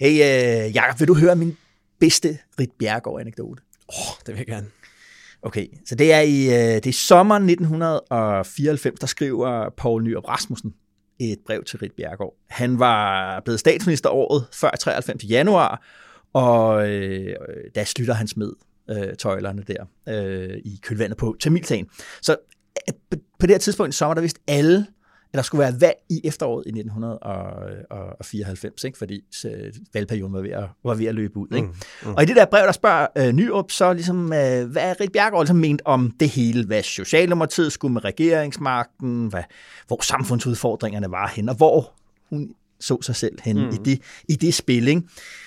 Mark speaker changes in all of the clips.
Speaker 1: Hey, uh, Jacob, vil du høre min bedste Rit Bjergård-anekdote?
Speaker 2: Åh, oh, det vil jeg gerne.
Speaker 1: Okay, så det er i uh, det er sommeren 1994, der skriver Poul Nyrup Rasmussen et brev til Rit Bjergård. Han var blevet statsminister året før 93 januar, og øh, der slutter han smed øh, tøjlerne der øh, i kølvandet på Tamilsagen. Så at på det her tidspunkt i sommer, der vidste alle, der skulle være valg i efteråret i 1994, ikke? fordi øh, valgperioden var ved at, var ved at løbe ud. Ikke? Mm, mm. Og i det der brev, der spørger øh, Nyrup så ligesom, øh, hvad Rit Bjergård ligesom ment om det hele, hvad Socialdemokratiet skulle med regeringsmagten, hvad, hvor samfundsudfordringerne var hen, og hvor hun så sig selv hen mm. i, det, i det spil. Ikke?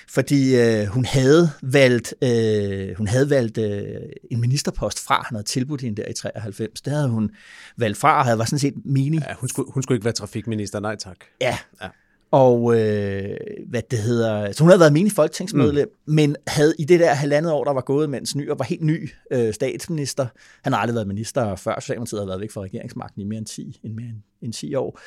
Speaker 1: Fordi øh, hun havde valgt, øh, hun havde valgt øh, en ministerpost fra, han havde tilbudt hende der i 93. Det havde hun valgt fra, og havde var sådan set mening.
Speaker 2: Ja, hun, skulle, hun skulle ikke være trafikminister, nej tak.
Speaker 1: Ja, ja. Og øh, hvad det hedder, så hun havde været menig folketingsmedlem, mm. men havde i det der halvandet år, der var gået, mens Ny og var helt ny øh, statsminister. Han har aldrig været minister før Socialdemokratiet havde været væk fra regeringsmagten i mere end 10, end mere end, end 10 år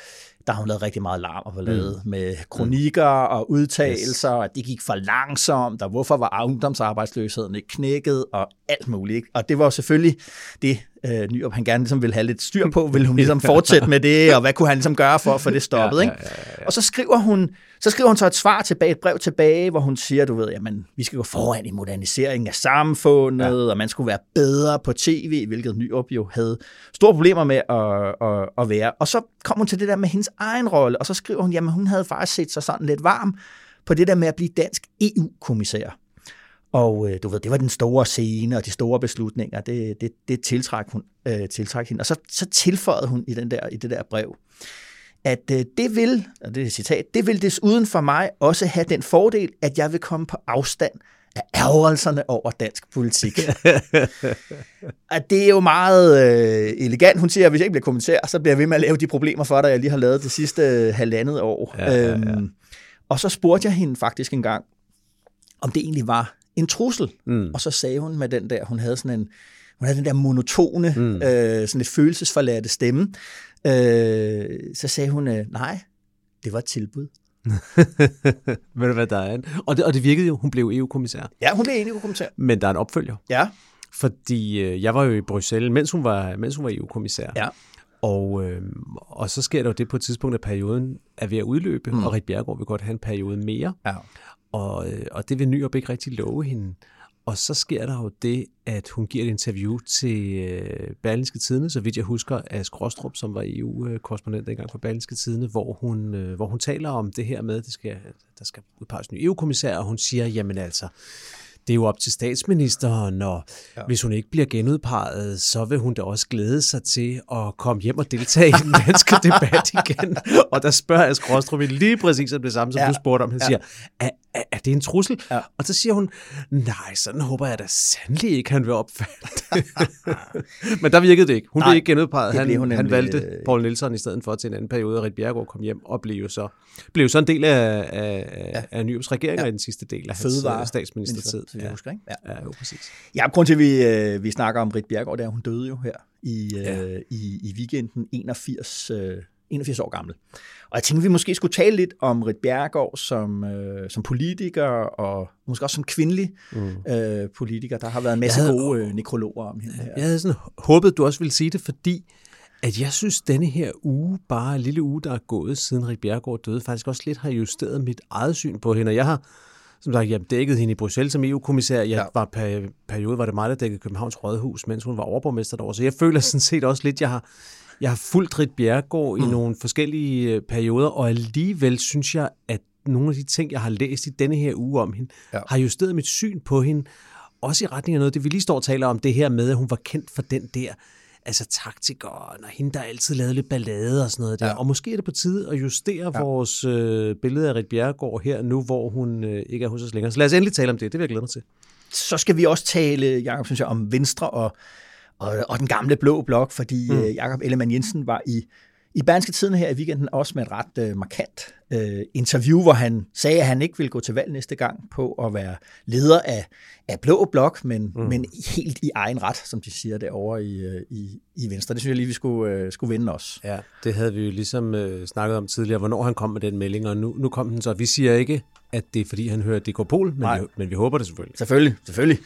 Speaker 1: der har hun lavet rigtig meget larm og lavet mm. med kronikker og udtalelser, yes. og det gik for langsomt, og hvorfor var ungdomsarbejdsløsheden ikke knækket, og alt muligt. Ikke? Og det var selvfølgelig det, øh, Nyrup han gerne ligesom ville have lidt styr på, ville hun ligesom fortsætte med det, og hvad kunne han ligesom gøre for at få det stoppet. Ikke? Ja, ja, ja, ja. Og så skriver hun så skriver hun så et svar tilbage, et brev tilbage, hvor hun siger, du ved, jamen, vi skal gå foran i moderniseringen af samfundet, ja. og man skulle være bedre på tv, hvilket Nyrup jo havde store problemer med at, at, at være. Og så kom hun til det der med hendes egen rolle, og så skriver hun, jamen hun havde faktisk set sig sådan lidt varm på det der med at blive dansk EU-kommissær. Og øh, du ved, det var den store scene og de store beslutninger, det, det, det tiltræk, hun, øh, tiltræk hende. Og så, så tilføjede hun i, den der, i det der brev, at øh, det vil, og det er et citat, det vil desuden for mig også have den fordel, at jeg vil komme på afstand af ærgerelserne over dansk politik. at det er jo meget øh, elegant. Hun siger, at hvis jeg ikke bliver kommentær, så bliver jeg ved med at lave de problemer for dig, jeg lige har lavet det sidste øh, halvandet år. Ja, ja, ja. Øhm, og så spurgte jeg hende faktisk en gang, om det egentlig var en trussel. Mm. Og så sagde hun med den der, hun havde sådan en, hun havde den der monotone, mm. øh, sådan lidt følelsesforladte stemme. Øh, så sagde hun, øh, nej, det var et tilbud.
Speaker 2: Ved du hvad der er? Og det, og det virkede jo, hun blev EU-kommissær.
Speaker 1: Ja, hun blev EU-kommissær.
Speaker 2: Men der er en opfølger.
Speaker 1: Ja.
Speaker 2: Fordi øh, jeg var jo i Bruxelles, mens hun var, mens hun var EU-kommissær.
Speaker 1: Ja.
Speaker 2: Og, øh, og så sker der jo det på et tidspunkt, at perioden er ved at udløbe, mm. og Rit Bjergård vil godt have en periode mere.
Speaker 1: Ja.
Speaker 2: Og, øh, og det vil Nyrup ikke rigtig love hende. Og så sker der jo det, at hun giver et interview til øh, Berlingske Tidene, så vidt jeg husker, af Skrostrup, som var EU-korrespondent dengang for Berlingske Tidene, hvor hun, øh, hvor hun taler om det her med, at det skal, der skal udpeges en EU-kommissær, og hun siger, jamen altså, det er jo op til statsministeren, og ja. hvis hun ikke bliver genudpeget, så vil hun da også glæde sig til at komme hjem og deltage i den danske debat igen. Og der spørger jeg Skrostrup lige præcis om det samme, som ja. du spurgte om. Han ja. siger, er, er, er det en trussel? Ja. Og så siger hun, nej, sådan håber jeg da sandelig ikke, han vil opfatte Men der virkede det ikke. Hun nej, blev ikke genudpeget. Han, hun han valgte øh... Paul Nielsen i stedet for til en anden periode, og Rit Bjergård kom hjem og blev jo så, blev så en del af, af, ja. af Nyrups regering ja. i den sidste del af hans Fødevare. Øh, statsministertid.
Speaker 1: Ja. Husker, ikke?
Speaker 2: Ja. ja, jo, præcis.
Speaker 1: Ja, grund til, at vi, øh, vi snakker om Rit Bjergård, det er, hun døde jo her i, ja. øh, i, i weekenden 81, øh, 81 år gammel. Og jeg tænkte, vi måske skulle tale lidt om Rit Bjergård som, øh, som politiker, og måske også som kvindelig mm. øh, politiker. Der har været en masse havde, gode øh, nekrologer om hende her.
Speaker 2: Jeg havde sådan håbet, du også ville sige det, fordi at jeg synes, denne her uge, bare en lille uge, der er gået, siden Rit Bjergård døde, faktisk også lidt har justeret mit eget syn på hende. Og jeg har som sagt, jeg dækkede hende i Bruxelles som EU-kommissær. Jeg ja. var per, periode, var det mig, der dækkede Københavns Rådhus, mens hun var overborgmester derovre. Så jeg føler sådan set også lidt, jeg har, jeg har fulgt Rit Bjergård mm. i nogle forskellige øh, perioder, og alligevel synes jeg, at nogle af de ting, jeg har læst i denne her uge om hende, ja. har justeret mit syn på hende, også i retning af noget, det vi lige står og taler om, det her med, at hun var kendt for den der altså taktikere, når hende, der altid lavede lidt ballade og sådan noget der. Ja. Og måske er det på tide at justere ja. vores øh, billede af Rit Bjerregaard her nu, hvor hun øh, ikke er hos os længere. Så lad os endelig tale om det, det vil jeg glæde mig til.
Speaker 1: Så skal vi også tale, Jacob, synes jeg, om Venstre og, og, og den gamle blå blok, fordi mm. øh, Jakob Ellemann Jensen var i i Berlingske Tiden her i weekenden også med et ret øh, markant øh, interview, hvor han sagde, at han ikke ville gå til valg næste gang på at være leder af, af Blå Blok, men, mm. men helt i egen ret, som de siger derovre i, øh, i, i Venstre. Det synes jeg lige, vi skulle, øh, skulle vinde os.
Speaker 2: Ja, det havde vi jo ligesom øh, snakket om tidligere, hvornår han kom med den melding, og nu, nu kom den så. Vi siger ikke, at det er fordi, han hører DK Pol, men, vi, men vi håber det selvfølgelig.
Speaker 1: Selvfølgelig, selvfølgelig.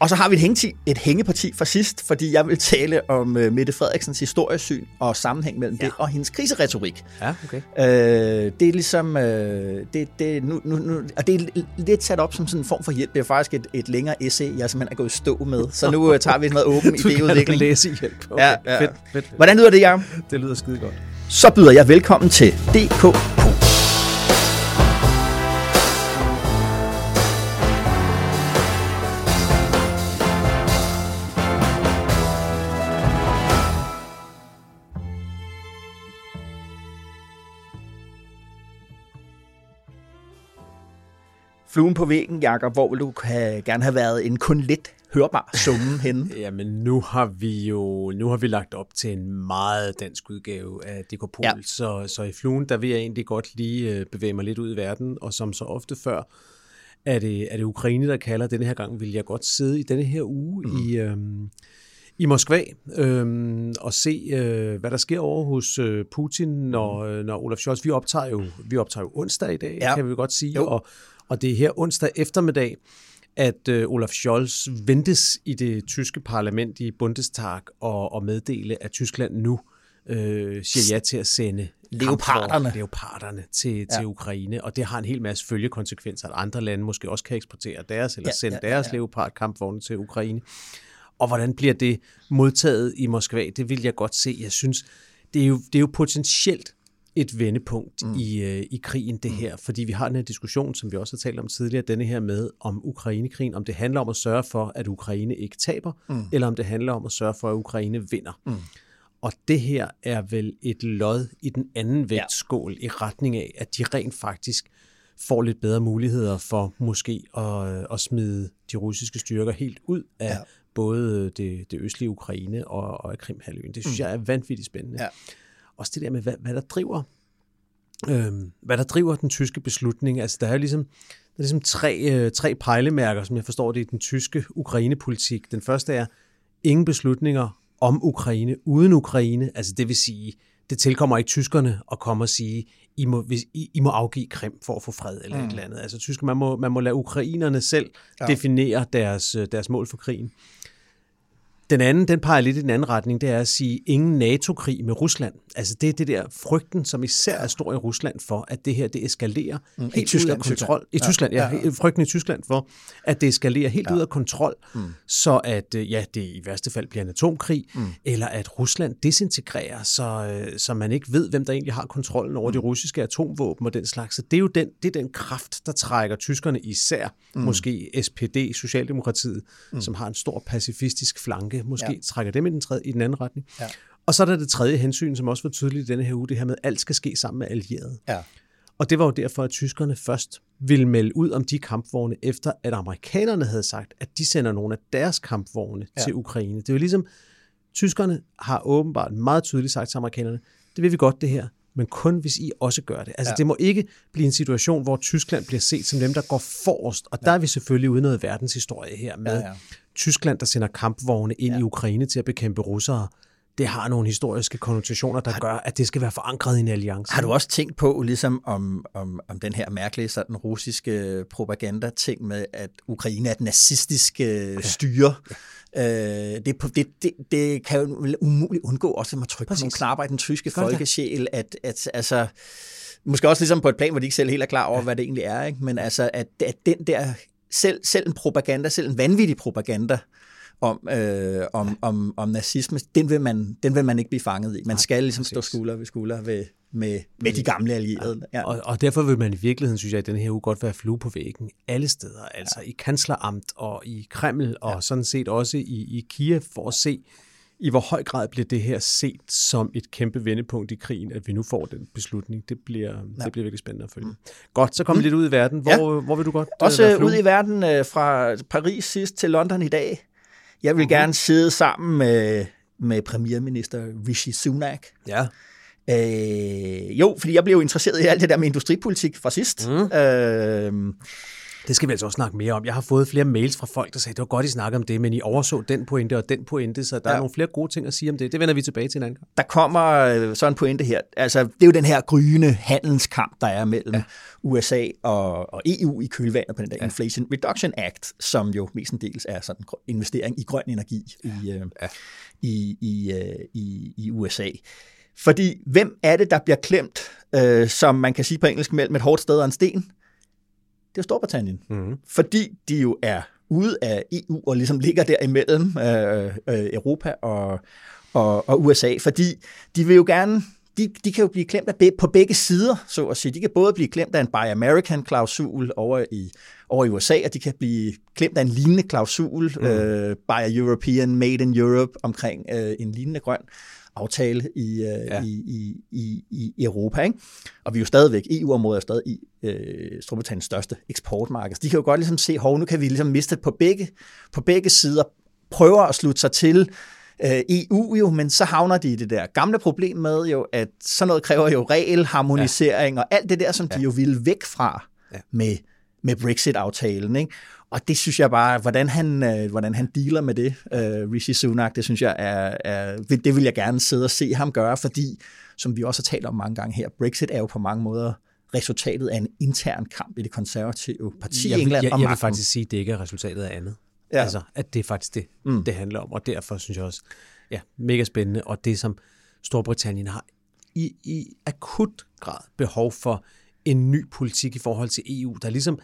Speaker 1: Og så har vi et, hængti, et hængeparti for sidst, fordi jeg vil tale om uh, Mette Frederiksens historiesyn og sammenhæng mellem ja. det og hendes kriseretorik.
Speaker 2: Ja, okay.
Speaker 1: Uh, det er ligesom, uh, det, det, nu, nu, nu, og det er lidt sat op som sådan en form for hjælp. Det er faktisk et, et længere essay, jeg simpelthen er gået stå med. Så nu uh, tager vi en meget åben idéudvikling.
Speaker 2: Du læse hjælp.
Speaker 1: Okay. Ja, ja. Fedt, fedt, fedt. Hvordan lyder det, Jacob?
Speaker 2: Det lyder skide godt.
Speaker 1: Så byder jeg velkommen til DK fluen på væggen, Jakob, hvor vil du have, gerne have været en kun lidt hørbar summe henne?
Speaker 2: Jamen, nu har vi jo nu har vi lagt op til en meget dansk udgave af Dekopol, ja. så, så i fluen, der vil jeg egentlig godt lige øh, bevæge mig lidt ud i verden, og som så ofte før, er det, er det Ukraine, der kalder. Denne her gang vil jeg godt sidde i denne her uge mm. i, øhm, i Moskva øhm, og se, øh, hvad der sker over hos øh, Putin, når, mm. når Olaf Scholz, vi optager jo, vi optager jo onsdag i dag, ja. kan vi godt sige, jo. og og det er her onsdag eftermiddag, at øh, Olaf Scholz ventes i det tyske parlament i Bundestag og, og meddele, at Tyskland nu øh, siger ja til at sende
Speaker 1: leoparderne,
Speaker 2: leoparderne til, ja. til Ukraine, og det har en hel masse følgekonsekvenser, at andre lande måske også kan eksportere deres, eller ja, sende ja, ja, deres ja. leopardkampvogne til Ukraine. Og hvordan bliver det modtaget i Moskva? Det vil jeg godt se. Jeg synes, det er jo, det er jo potentielt et vendepunkt mm. i, øh, i krigen, det mm. her. Fordi vi har den her diskussion, som vi også har talt om tidligere, denne her med om Ukrainekrigen, om det handler om at sørge for, at Ukraine ikke taber, mm. eller om det handler om at sørge for, at Ukraine vinder. Mm. Og det her er vel et lod i den anden vægtskål ja. i retning af, at de rent faktisk får lidt bedre muligheder for måske at, at smide de russiske styrker helt ud af ja. både det, det østlige Ukraine og, og Krimhalvøen. Det synes mm. jeg er vanvittigt spændende. Ja også det der med, hvad, hvad der driver øh, hvad der driver den tyske beslutning. Altså, der er ligesom, der er ligesom tre, øh, tre pejlemærker, som jeg forstår det i den tyske Ukraine-politik. Den første er ingen beslutninger om Ukraine uden Ukraine. Altså, det vil sige, det tilkommer ikke tyskerne at komme og sige, I må, hvis, I, I må afgive Krim for at få fred eller mm. et eller andet. Altså, tysker, man må, man må lade ukrainerne selv ja. definere deres, øh, deres mål for krigen. Den anden, den peger lidt i den anden retning, det er at sige, ingen NATO-krig med Rusland. Altså det er det der frygten, som især er stor i Rusland for, at det her, det eskalerer mm, helt i Tyskland, ud af kontrol. I Tyskland, ja, ja, frygten i Tyskland for, at det eskalerer helt ja. ud af kontrol, mm. så at øh, ja, det i værste fald bliver en atomkrig, mm. eller at Rusland desintegrerer, så, øh, så man ikke ved, hvem der egentlig har kontrollen over mm. de russiske atomvåben og den slags. Så det er jo den, det er den kraft, der trækker tyskerne især, mm. måske SPD, Socialdemokratiet, mm. som har en stor pacifistisk flanke, måske ja. trækker dem i den, tredje, i den anden retning. Ja. Og så er der det tredje hensyn, som også var tydeligt i denne her uge, det her med, at alt skal ske sammen med allierede. Ja. Og det var jo derfor, at tyskerne først ville melde ud om de kampvogne, efter at amerikanerne havde sagt, at de sender nogle af deres kampvogne ja. til Ukraine. Det var ligesom, tyskerne har åbenbart meget tydeligt sagt til amerikanerne, det vil vi godt det her, men kun hvis I også gør det. Altså ja. det må ikke blive en situation, hvor Tyskland bliver set som dem, der går forrest, og der ja. er vi selvfølgelig ude noget verdenshistorie her med ja, ja. Tyskland, der sender kampvogne ind ja. i Ukraine til at bekæmpe russere det har nogle historiske konnotationer, der har, gør, at det skal være forankret i en alliance.
Speaker 1: Har du også tænkt på, ligesom om, om, om den her mærkelige sådan, russiske propaganda-ting med, at Ukraine er et nazistisk øh, styre? Ja. Øh, det, det, det, det kan jo umuligt undgå også at trykke Præcis. på nogle knapper i den tyske folkesjæl, at, at altså, måske også ligesom på et plan, hvor de ikke selv helt er klar over, ja. hvad det egentlig er, ikke? men altså, at, at den der, selv, selv en propaganda, selv en vanvittig propaganda, om, øh, om, om, om nazisme, den vil, man, den vil man ikke blive fanget i. Man Nej, skal ligesom præcis. stå skulder ved skulder ved, med, med de gamle allierede.
Speaker 2: Ja. Og, og derfor vil man i virkeligheden, synes jeg, at den her uge godt være flue på væggen alle steder. Altså ja. i kansleramt og i Kreml, og ja. sådan set også i, i Kiev, for at se, I hvor høj grad bliver det her set som et kæmpe vendepunkt i krigen, at vi nu får den beslutning? Det bliver, ja. det bliver virkelig spændende at følge. Mm. Godt, så kommer vi lidt ud i verden. Hvor, ja. hvor vil du godt
Speaker 1: øh, Også ud i verden øh, fra Paris sidst til London i dag. Jeg vil okay. gerne sidde sammen med, med premierminister Rishi Sunak.
Speaker 2: Ja.
Speaker 1: Øh, jo, fordi jeg blev jo interesseret i alt det der med industripolitik fra sidst. Mm. Øh,
Speaker 2: det skal vi altså også snakke mere om. Jeg har fået flere mails fra folk, der sagde, det var godt, I snakkede om det, men I overså den pointe og den pointe, så der ja. er nogle flere gode ting at sige om det. Det vender vi tilbage til en anden gang.
Speaker 1: Der kommer øh, så en pointe her. Altså, det er jo den her gryende handelskamp, der er mellem ja. USA og, og EU i kølvandet på den der ja. Inflation Reduction Act, som jo mestendels er sådan en investering i grøn energi i, øh, ja. i, i, øh, i, i USA. Fordi hvem er det, der bliver klemt, øh, som man kan sige på engelsk, mellem et hårdt sted og en sten? Det er Storbritannien. Mm-hmm. Fordi de jo er ude af EU og ligesom ligger der imellem øh, øh, Europa og, og, og USA, fordi de vil jo gerne de, de kan jo blive klemt af be, på begge sider, så at sige. De kan både blive klemt af en Buy American-klausul over i, over i USA, og de kan blive klemt af en lignende klausul, mm. øh, Buy European, Made in Europe, omkring øh, en lignende grøn aftale i, øh, ja. i, i, i, i Europa. Ikke? Og vi er jo stadigvæk, EU-området er stadig i øh, Storbritanniens største eksportmarked. Så de kan jo godt ligesom se, hov, nu kan vi ligesom miste på begge, på begge sider, prøver at slutte sig til øh, EU jo, men så havner de i det der gamle problem med jo, at sådan noget kræver jo regelharmonisering ja. og alt det der, som ja. de jo ville væk fra ja. med, med Brexit-aftalen. Ikke? Og det synes jeg bare, hvordan han, øh, hvordan han dealer med det, øh, Rishi Sunak, det synes jeg er, er, det vil jeg gerne sidde og se ham gøre, fordi, som vi også har talt om mange gange her, Brexit er jo på mange måder resultatet af en intern kamp i det konservative parti
Speaker 2: jeg,
Speaker 1: i England.
Speaker 2: Jeg, jeg, jeg vil faktisk sige, at det ikke er resultatet af andet. Ja. Altså, at det er faktisk det, mm. det handler om, og derfor synes jeg også, ja, mega spændende, og det som Storbritannien har i, i akut grad behov for en ny politik i forhold til EU, der ligesom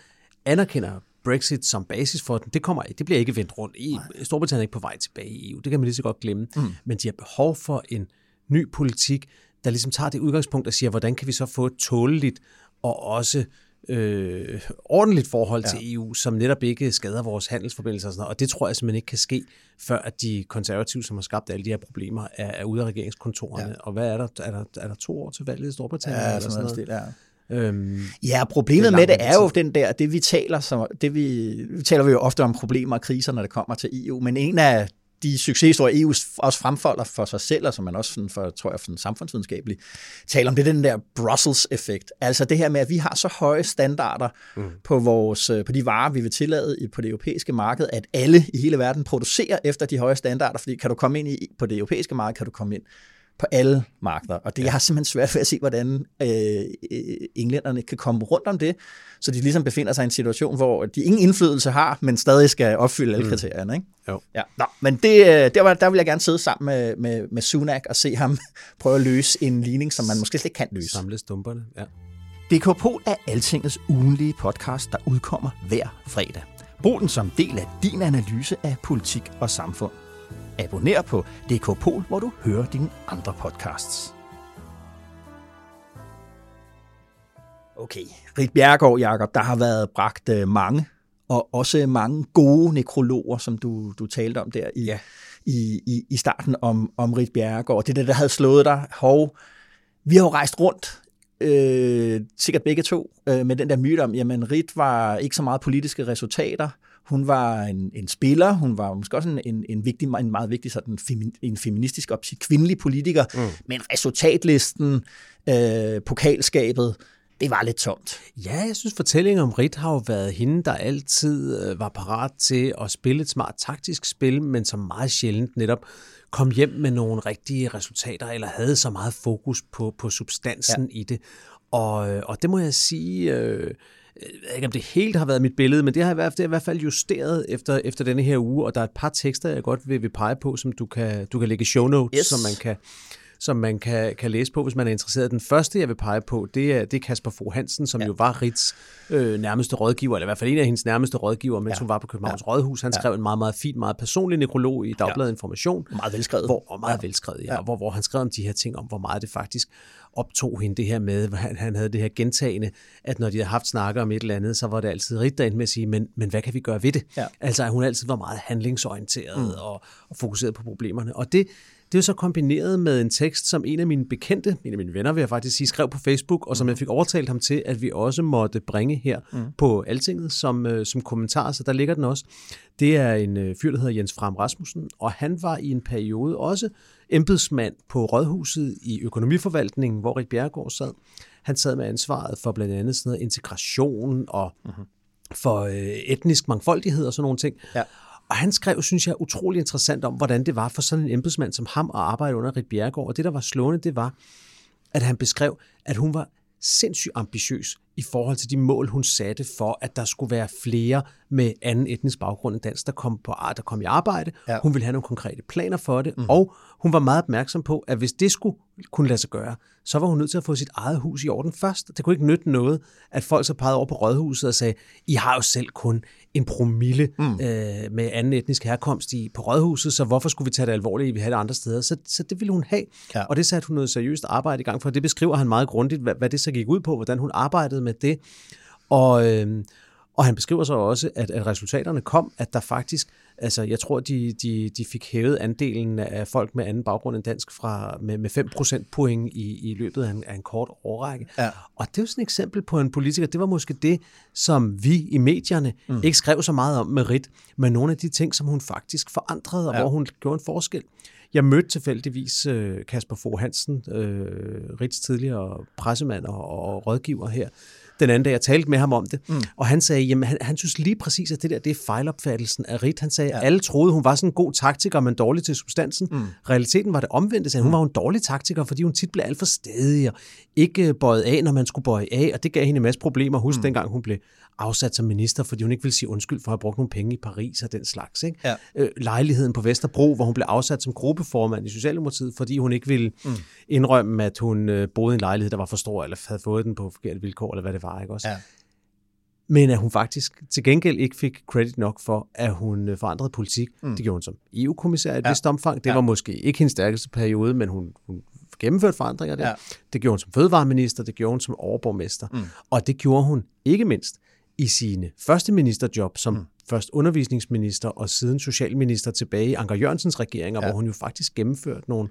Speaker 2: anerkender Brexit som basis for den, det, kommer, det bliver ikke vendt rundt. I, Storbritannien er ikke på vej tilbage i EU, det kan man lige så godt glemme. Mm. Men de har behov for en ny politik, der ligesom tager det udgangspunkt og siger, hvordan kan vi så få et tåleligt og også øh, ordentligt forhold ja. til EU, som netop ikke skader vores handelsforbindelser og sådan noget. Og det tror jeg simpelthen ikke kan ske, før at de konservative, som har skabt alle de her problemer, er, er ude af regeringskontorerne. Ja. Og hvad er der? Er der, er der to år til valget i Storbritannien?
Speaker 1: Ja, eller sådan noget? Stil, ja. Øhm, ja, problemet med det er jo den der, det vi taler, så, det vi, vi taler vi jo ofte om problemer og kriser, når det kommer til EU, men en af de succeshistorier, EU også fremfolder for sig selv, og som man også sådan for, tror jeg, sådan samfundsvidenskabeligt taler om, det er den der Brussels-effekt. Altså det her med, at vi har så høje standarder mm. på, vores, på de varer, vi vil tillade på det europæiske marked, at alle i hele verden producerer efter de høje standarder, fordi kan du komme ind i, på det europæiske marked, kan du komme ind på alle markeder. Og det, ja. jeg har simpelthen svært ved at se, hvordan øh, englænderne kan komme rundt om det, så de ligesom befinder sig i en situation, hvor de ingen indflydelse har, men stadig skal opfylde alle mm. kriterierne. Ikke?
Speaker 2: Jo.
Speaker 1: Ja. Nå, men det, øh, der, var, der vil jeg gerne sidde sammen med, med, med Sunak og se ham prøve at løse en ligning, som man måske slet ikke kan løse.
Speaker 2: Samle stumperne, ja.
Speaker 1: DK Pol er Altingets ugenlige podcast, der udkommer hver fredag. Brug den som del af din analyse af politik og samfund. Abonner på DK Pol, hvor du hører dine andre podcasts. Okay, Rit Bjergård, Jacob, der har været bragt øh, mange, og også mange gode nekrologer, som du, du talte om der i, ja. i, i, i starten om, om Rit Bjergård. Det er det, der havde slået dig. Hov, vi har jo rejst rundt øh, sikkert begge to, øh, med den der myte om, jamen Rit var ikke så meget politiske resultater, hun var en, en spiller, hun var måske også en, en, en, vigtig, en meget vigtig sådan femi, en feministisk optik, kvindelig politiker, mm. men resultatlisten, øh, pokalskabet, det var lidt tomt.
Speaker 2: Ja, jeg synes fortællingen om Rit har jo været hende, der altid øh, var parat til at spille et smart taktisk spil, men som meget sjældent netop kom hjem med nogle rigtige resultater, eller havde så meget fokus på, på substansen ja. i det. Og, øh, og det må jeg sige, øh, jeg ved ikke, om det helt har været mit billede, men det har i hvert fald, det har i hvert fald justeret efter, efter denne her uge, og der er et par tekster, jeg godt vil, vil pege på, som du kan, du kan lægge show notes, yes. som man kan som man kan, kan læse på, hvis man er interesseret. Den første, jeg vil pege på, det er, det er Kasper Fro Hansen, som ja. jo var Rits øh, nærmeste rådgiver, eller i hvert fald en af hendes nærmeste rådgiver, mens ja. hun var på Københavns ja. Rådhus. Han ja. skrev en meget, meget fin, meget personlig nekrolog i Dagbladet ja. Information.
Speaker 1: Meget velskrevet.
Speaker 2: Hvor, og meget ja. velskrevet, ja. ja. Hvor, hvor han skrev om de her ting, om hvor meget det faktisk optog hende det her med, han, han havde det her gentagende, at når de havde haft snakker om et eller andet, så var det altid Rit, der med at sige, men, men hvad kan vi gøre ved det? Ja. Altså, at hun altid var meget handlingsorienteret mm. og, og fokuseret på problemerne. Og det, det er så kombineret med en tekst, som en af mine bekendte, en af mine venner vil jeg faktisk sige, skrev på Facebook, og som mm. jeg fik overtalt ham til, at vi også måtte bringe her mm. på Altinget som, øh, som kommentar, så der ligger den også. Det er en øh, fyr, der hedder Jens Fram Rasmussen, og han var i en periode også embedsmand på Rådhuset i økonomiforvaltningen, hvor Rik Bjergård sad. Han sad med ansvaret for blandt andet sådan noget integration og mm-hmm. for øh, etnisk mangfoldighed og sådan nogle ting. Ja. Og han skrev, synes jeg, utrolig interessant om, hvordan det var for sådan en embedsmand som ham at arbejde under Rit Bjergård. Og det, der var slående, det var, at han beskrev, at hun var sindssygt ambitiøs i forhold til de mål, hun satte for, at der skulle være flere med anden etnisk baggrund end dansk, der kom, på, der kom i arbejde. Ja. Hun ville have nogle konkrete planer for det, mm. og hun var meget opmærksom på, at hvis det skulle kunne lade sig gøre, så var hun nødt til at få sit eget hus i orden først. Det kunne ikke nytte noget, at folk så pegede over på rådhuset og sagde, I har jo selv kun en promille mm. øh, med anden etnisk herkomst i, på rådhuset, så hvorfor skulle vi tage det alvorligt, vi have det andre steder? Så, så det ville hun have, ja. og det satte hun noget seriøst arbejde i gang for. Det beskriver han meget grundigt, hvad, hvad det så gik ud på, hvordan hun arbejdede med det. Og, øh, og han beskriver så også, at, at resultaterne kom, at der faktisk, altså jeg tror, de, de, de fik hævet andelen af folk med anden baggrund end dansk fra, med, med 5 point i, i løbet af en, af en kort årrække. Ja. Og det er jo sådan et eksempel på en politiker, det var måske det, som vi i medierne mm. ikke skrev så meget om med Rit, men nogle af de ting, som hun faktisk forandrede, og ja. hvor hun gjorde en forskel. Jeg mødte tilfældigvis uh, Kasper Fogh Hansen, uh, Rits tidligere pressemand og, og rådgiver her, den anden dag, jeg talte med ham om det, mm. og han sagde, jamen han, han synes lige præcis, at det der, det er fejlopfattelsen af Rit. Han sagde, ja. alle troede, hun var sådan en god taktiker, men dårlig til substansen. Mm. Realiteten var det omvendte, sagde, hun var en dårlig taktiker, fordi hun tit blev alt for stedig og ikke bøjet af, når man skulle bøje af, og det gav hende en masse problemer. Husk mm. dengang, hun blev afsat som minister, fordi hun ikke ville sige undskyld for at have brugt nogle penge i Paris og den slags. Ikke? Ja. Øh, lejligheden på Vesterbro, hvor hun blev afsat som gruppeformand i Socialdemokratiet, fordi hun ikke ville mm. indrømme, at hun øh, boede i en lejlighed, der var for stor, eller havde fået den på forkerte vilkår, eller hvad det var. Ikke? Også? Ja. Men at hun faktisk til gengæld ikke fik credit nok for, at hun øh, forandrede politik. Mm. Det gjorde hun som EU-kommissær i et ja. vist omfang. Det ja. var måske ikke hendes stærkeste periode, men hun, hun gennemført forandringer der. Ja. Det gjorde hun som fødevareminister, det gjorde hun som overborgmester. Mm. Og det gjorde hun ikke mindst i sine første ministerjob som mm. først undervisningsminister og siden socialminister tilbage i Anker Jørgensens regeringer, ja. hvor hun jo faktisk gennemførte nogle,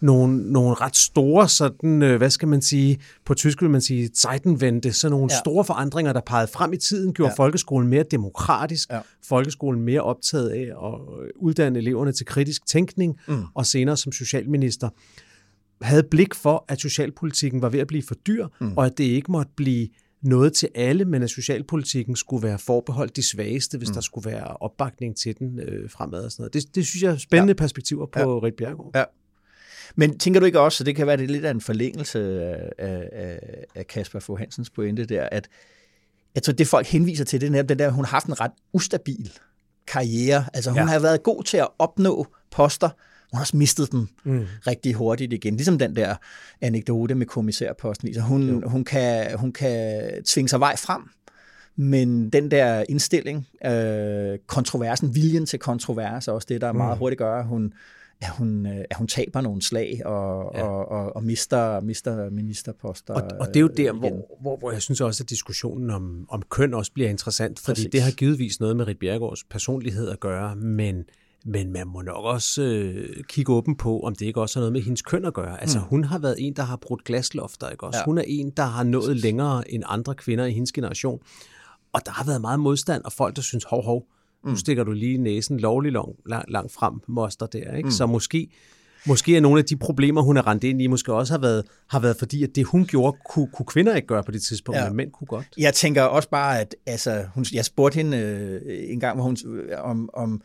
Speaker 2: nogle, nogle ret store, sådan, øh, hvad skal man sige, på tysk vil man sige, Zeitenwende, så nogle ja. store forandringer, der pegede frem i tiden, gjorde ja. folkeskolen mere demokratisk, ja. folkeskolen mere optaget af at uddanne eleverne til kritisk tænkning, mm. og senere som socialminister havde blik for, at socialpolitikken var ved at blive for dyr, mm. og at det ikke måtte blive noget til alle, men at socialpolitikken skulle være forbeholdt de svageste, hvis mm. der skulle være opbakning til den øh, fremad og sådan noget. Det, det synes jeg er spændende ja. perspektiver på ja. Rit Bjergård. Ja.
Speaker 1: Men tænker du ikke også, at det kan være det lidt af en forlængelse af, af, af Kasper Fogh Hansens pointe der, at jeg tror, det folk henviser til, det er den der, hun har haft en ret ustabil karriere. Altså hun ja. har været god til at opnå poster, hun har også mistet den mm. rigtig hurtigt igen. Ligesom den der anekdote med kommissærposten. Så hun, hun, kan, hun kan tvinge sig vej frem, men den der indstilling, øh, kontroversen, viljen til kontrovers, er også det, der mm. meget hurtigt gør, at hun, at hun, øh, at hun taber nogle slag og, ja. og, og, og mister, mister ministerposter.
Speaker 2: Og, og det er jo der, hvor, hvor, hvor jeg synes også, at diskussionen om, om køn også bliver interessant, fordi Præcis. det har givetvis noget med Rit Bjergårds personlighed at gøre, men men man må nok også øh, kigge åben på, om det ikke også har noget med hendes køn at gøre. Altså, mm. hun har været en, der har brudt glaslofter, ikke også? Ja. Hun er en, der har nået længere end andre kvinder i hendes generation. Og der har været meget modstand, og folk, der synes, hov, hov, nu mm. stikker du lige næsen lovlig lang, lang, langt frem, moster der, ikke? Mm. Så måske, måske er nogle af de problemer, hun er rendt ind i, måske også har været, har været fordi, at det, hun gjorde, kunne, kunne kvinder ikke gøre på det tidspunkt, ja. men mænd kunne godt.
Speaker 1: Jeg tænker også bare, at altså, hun, jeg spurgte hende øh, en gang, hvor hun, om, om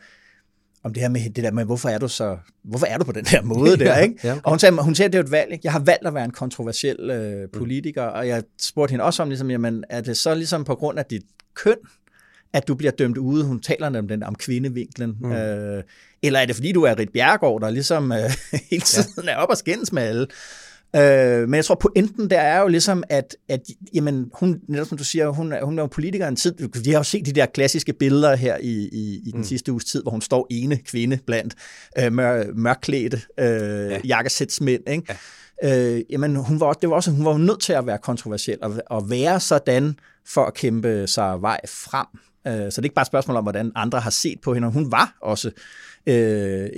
Speaker 1: om det her med det der med, hvorfor er du så, hvorfor er du på den her måde der, ikke? ja, okay. Og hun sagde, hun sagde, at det er et valg, ikke? Jeg har valgt at være en kontroversiel øh, politiker, mm. og jeg spurgte hende også om, ligesom, jamen, er det så ligesom på grund af dit køn, at du bliver dømt ude? Hun taler om den om kvindevinklen. Mm. Øh, eller er det fordi, du er Rit Bjergård, der ligesom øh, hele tiden ja. er op og skændes med alle? Øh, men jeg tror, pointen der er jo ligesom, at, at jamen, hun, netop som du siger, hun, hun er jo politiker en tid. Vi har jo set de der klassiske billeder her i, i, i den mm. sidste uges tid, hvor hun står ene kvinde blandt øh, mør, mørklædte øh, ja. jakkesætsmænd. Ikke? Ja. Øh, jamen, hun var, det var også, hun var nødt til at være kontroversiel og, og være sådan for at kæmpe sig vej frem. Øh, så det er ikke bare et spørgsmål om, hvordan andre har set på hende. Hun var også øh,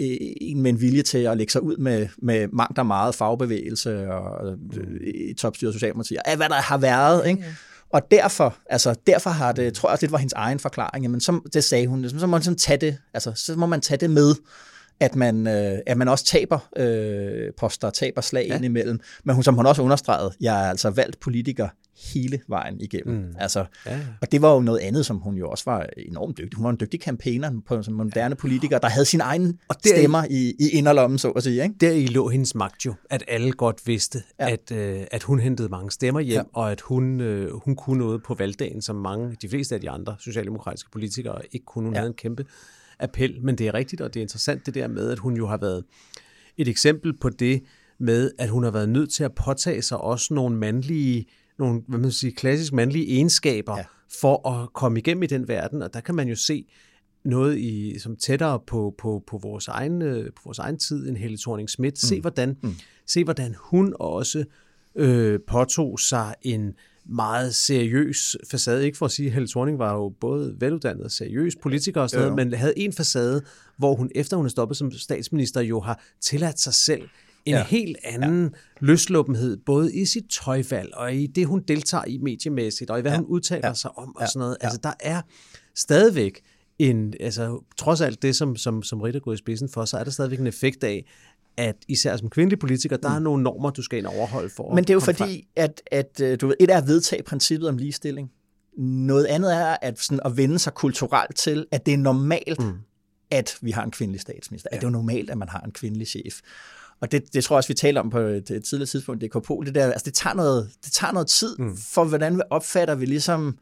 Speaker 1: en med en vilje til at lægge sig ud med, med mangt og meget fagbevægelse og øh, topstyret Socialdemokrati, og hvad der har været. Ikke? Og derfor, altså, derfor har det, tror jeg, det var hendes egen forklaring, jamen, så, det sagde hun, så må man sådan tage det, altså, så må man tage det med, at man, øh, at man også taber øh, poster, taber slag ja. imellem. Men hun, som hun også understregede, jeg er altså valgt politiker hele vejen igennem. Mm. Altså, ja. Og det var jo noget andet, som hun jo også var enormt dygtig. Hun var en dygtig campaigner på som moderne ja. politiker, der havde sin egen og der stemmer i, i inderlommen, så at sige. Ikke?
Speaker 2: Der i lå hendes magt jo, at alle godt vidste, ja. at, øh, at hun hentede mange stemmer hjem, ja. og at hun, øh, hun kunne noget på valgdagen, som mange, de fleste af de andre socialdemokratiske politikere ikke kunne. Hun ja. havde en kæmpe appel, men det er rigtigt, og det er interessant det der med, at hun jo har været et eksempel på det med, at hun har været nødt til at påtage sig også nogle mandlige nogle hvad man sige, klassisk mandlige egenskaber ja. for at komme igennem i den verden, og der kan man jo se noget i, som tættere på, på, på, vores egen, på vores egen tid end Helle thorning Schmidt. Se, mm. hvordan, mm. se hvordan hun også øh, påtog sig en meget seriøs facade. Ikke for at sige, at Helle Thorning var jo både veluddannet og seriøs politiker og sådan noget, men havde en facade, hvor hun efter hun er stoppet som statsminister jo har tilladt sig selv en ja. helt anden ja. løsluppenhed, både i sit tøjvalg og i det, hun deltager i mediemæssigt, og i hvad ja. hun udtaler ja. sig om og ja. sådan noget. Altså, der er stadigvæk en, altså, trods alt det, som, som, som Ritter går i spidsen for, så er der stadigvæk en effekt af, at især som kvindelig politiker, der mm. er nogle normer, du skal ind overholde for
Speaker 1: Men det er jo fordi, at, at øh, du ved, et er at vedtage princippet om ligestilling. Noget andet er at, sådan, at vende sig kulturelt til, at det er normalt, mm. at vi har en kvindelig statsminister. Ja. At det er normalt, at man har en kvindelig chef. Og det, det tror jeg også, vi taler om på et, et tidligere tidspunkt, det på, det der, altså det tager noget, det tager noget tid, mm. for hvordan vi opfatter vi ligesom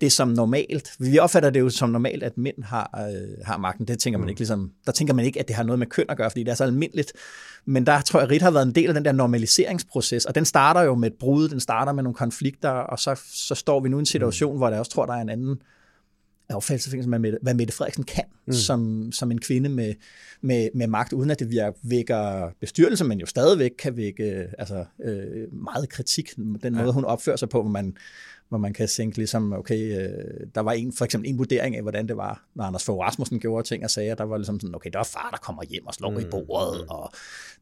Speaker 1: det som normalt. Vi opfatter det jo som normalt, at mænd har, øh, har magten. Det tænker man mm. ikke ligesom, der tænker man ikke, at det har noget med køn at gøre, fordi det er så almindeligt. Men der tror jeg, Rit har været en del af den der normaliseringsproces, og den starter jo med et brud, den starter med nogle konflikter, og så, så står vi nu i en situation, mm. hvor jeg også tror, der er en anden opfattelse af, hvad Mette Frederiksen kan mm. som, som en kvinde med, med, med magt, uden at det vækker bestyrelse, men jo stadigvæk kan vække altså, øh, meget kritik. Den måde, ja. hun opfører sig på, hvor man hvor man kan tænke ligesom, okay, øh, der var en, for eksempel en vurdering af, hvordan det var, når Anders Fogh Rasmussen gjorde ting og sager, der var ligesom sådan, okay, der var far, der kommer hjem og slår mm. i bordet, og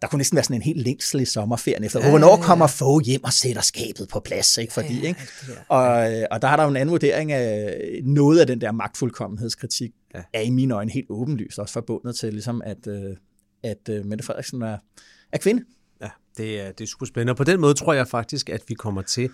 Speaker 1: der kunne næsten være sådan en helt længsel i sommerferien efter, ja, hvornår kommer Fogh hjem og sætter skabet på plads, ikke? Fordi, ja, ikke? Og, øh, og der er der jo en anden vurdering af noget af den der magtfuldkommenhedskritik, ja. er i mine øjne helt åbenlyst også forbundet til, ligesom at, øh, at Mette Frederiksen er, er kvinde.
Speaker 2: Ja, det er, det er super spændende. Og på den måde tror jeg faktisk, at vi kommer til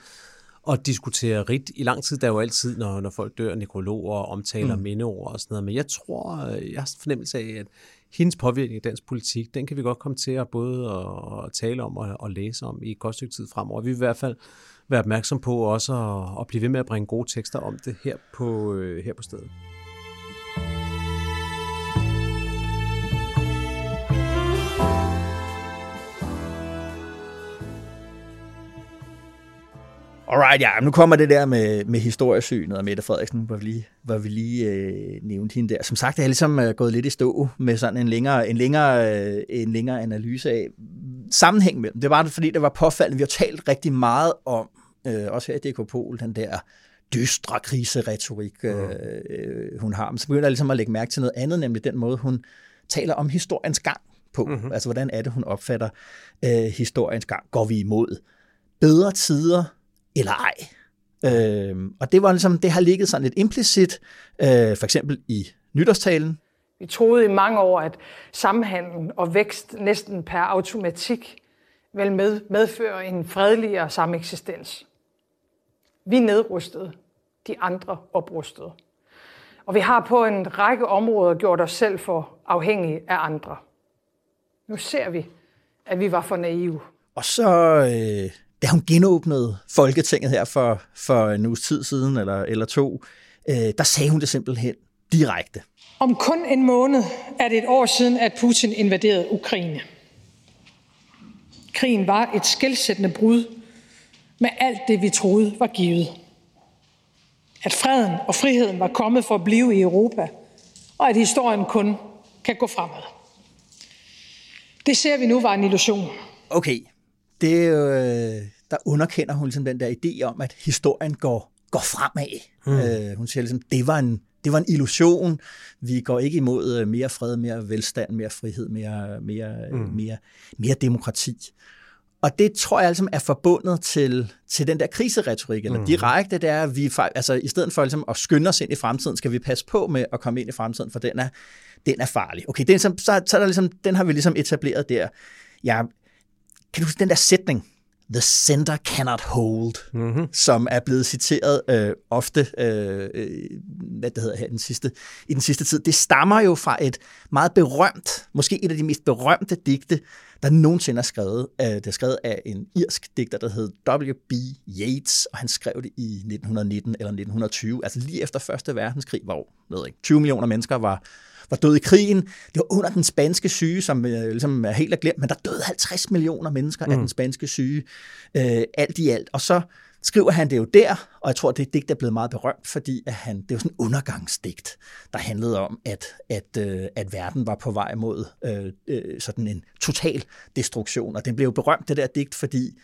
Speaker 2: og diskutere rigt i lang tid. Der er jo altid, når, når folk dør, nekrologer og omtaler mm. mindeord og sådan noget. Men jeg tror, øh, jeg har fornemmelse af, at hendes påvirkning i dansk politik, den kan vi godt komme til at både at, at tale om og, og læse om i et godt stykke tid fremover. Vi vil i hvert fald være opmærksom på også at, at blive ved med at bringe gode tekster om det her på, øh, her på stedet.
Speaker 1: Alright, ja, nu kommer det der med, med historiesynet og Mette Frederiksen, hvor vi lige, hvor vi lige øh, nævnte hende der. Som sagt, jeg er ligesom øh, gået lidt i stå med sådan en længere, en længere, øh, en længere analyse af sammenhæng mellem. Det var det, fordi det var påfaldende. Vi har talt rigtig meget om, øh, også her i DK Pol, den der dystre kriseretorik, øh, øh, hun har. Men så begynder jeg ligesom at lægge mærke til noget andet, nemlig den måde, hun taler om historiens gang på. Mm-hmm. Altså, hvordan er det, hun opfatter øh, historiens gang? Går vi imod bedre tider, eller ej. Øh, og det var ligesom, det har ligget sådan lidt implicit, øh, for eksempel i nytårstalen.
Speaker 3: Vi troede i mange år, at samhandel og vækst næsten per automatik vil med, medføre en fredeligere sameksistens. Vi nedrustede, de andre oprustede. Og vi har på en række områder gjort os selv for afhængige af andre. Nu ser vi, at vi var for naive.
Speaker 1: Og så øh, da hun genåbnede Folketinget her for, for en uges tid siden, eller, eller to, øh, der sagde hun det simpelthen direkte.
Speaker 3: Om kun en måned er det et år siden, at Putin invaderede Ukraine. Krigen var et skældsættende brud med alt det, vi troede var givet. At freden og friheden var kommet for at blive i Europa, og at historien kun kan gå fremad. Det ser vi nu var en illusion.
Speaker 1: Okay, det øh, der underkender hun ligesom den der idé om, at historien går, går fremad. Mm. Øh, hun siger ligesom, det var en, det var en illusion. Vi går ikke imod øh, mere fred, mere velstand, mere frihed, mere, mere, mm. mere, mere demokrati. Og det tror jeg altså er forbundet til, til den der kriseretorik, eller mm. direkte, det er, at vi altså, i stedet for ligesom, at skynde os ind i fremtiden, skal vi passe på med at komme ind i fremtiden, for den er, den er farlig. Okay, den, så, så, så er der ligesom, den har vi ligesom etableret der. Ja, kan du huske den der sætning, The center cannot hold, mm-hmm. som er blevet citeret øh, ofte, øh, hvad det hedder her, den sidste, i den sidste tid. Det stammer jo fra et meget berømt, måske et af de mest berømte digte, der nogensinde er skrevet. Øh, det er skrevet af en irsk digter, der hed W.B. Yeats, og han skrev det i 1919 eller 1920, altså lige efter Første Verdenskrig, hvor ved ikke, 20 millioner mennesker var var døde i krigen. Det var under den spanske syge, som øh, ligesom er helt er glemt, men der døde 50 millioner mennesker mm. af den spanske syge, øh, alt i alt. Og så skriver han det jo der, og jeg tror, det digt er blevet meget berømt, fordi at han, det er jo sådan en undergangsdigt, der handlede om, at, at, øh, at verden var på vej mod øh, øh, sådan en total destruktion. Og den blev jo berømt, det der digt, fordi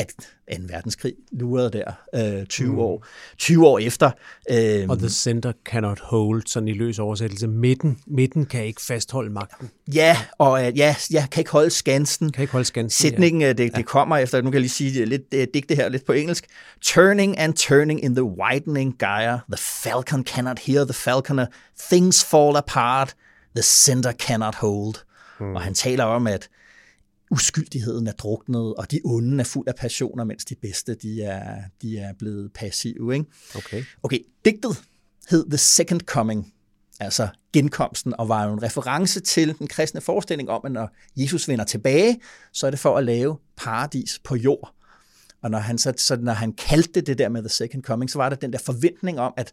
Speaker 1: at en verdenskrig lurede der øh, 20 mm. år 20 år efter.
Speaker 2: Øh, og the center cannot hold, sådan i løs oversættelse. Midten, midten kan ikke fastholde magten.
Speaker 1: Ja, og uh, ja, ja, kan ikke holde skansen.
Speaker 2: Kan ikke holde skansen,
Speaker 1: Sætningen, ja. Øh, det, det kommer efter, nu kan jeg lige sige lidt, uh, digte her lidt på engelsk. Turning and turning in the widening gyre, the falcon cannot hear the falconer, things fall apart, the center cannot hold. Mm. Og han taler om, at uskyldigheden er druknet, og de onde er fuld af passioner, mens de bedste de er, de er blevet passive. Ikke?
Speaker 2: Okay.
Speaker 1: okay, digtet hed The Second Coming, altså genkomsten, og var jo en reference til den kristne forestilling om, at når Jesus vender tilbage, så er det for at lave paradis på jord. Og når han, så, så når han kaldte det der med The Second Coming, så var der den der forventning om, at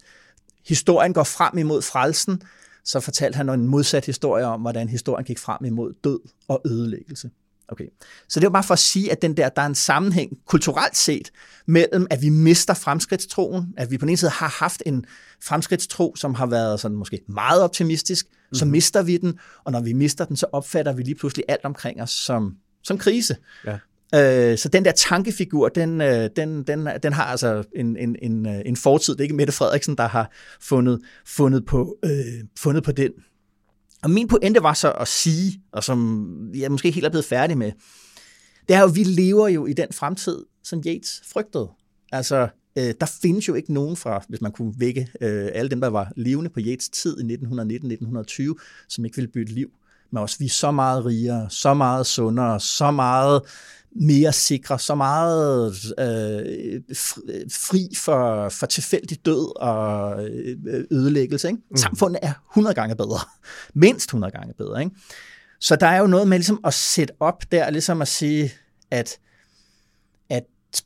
Speaker 1: historien går frem imod frelsen, så fortalte han en modsat historie om, hvordan historien gik frem imod død og ødelæggelse. Okay. Så det er bare for at sige, at den der, der er en sammenhæng kulturelt set mellem, at vi mister fremskridtstroen, at vi på den ene side har haft en fremskridtstro, som har været sådan måske meget optimistisk, mm-hmm. så mhm. mister vi den, og når vi mister den, så opfatter vi lige pludselig alt omkring os som, som krise. Ja. Øh, så den der tankefigur, den, øh, den, den, den har altså en, en, en, øh, en fortid. Det er ikke Mette Frederiksen, der har fundet, fundet, på, øh, fundet på den. Og min pointe var så at sige, og som jeg måske helt er blevet færdig med, det er jo, at vi lever jo i den fremtid, som Yates frygtede. Altså, øh, der findes jo ikke nogen fra, hvis man kunne vække øh, alle dem, der var levende på Yates tid i 1919-1920, som ikke ville bytte liv Men også, Vi er så meget rigere, så meget sundere, så meget mere sikre, så meget øh, fri for, for tilfældig død og øh, ødelæggelse. Ikke? Mm. Samfundet er 100 gange bedre. Mindst 100 gange bedre. Ikke? Så der er jo noget med ligesom at sætte op der, ligesom at sige, at, at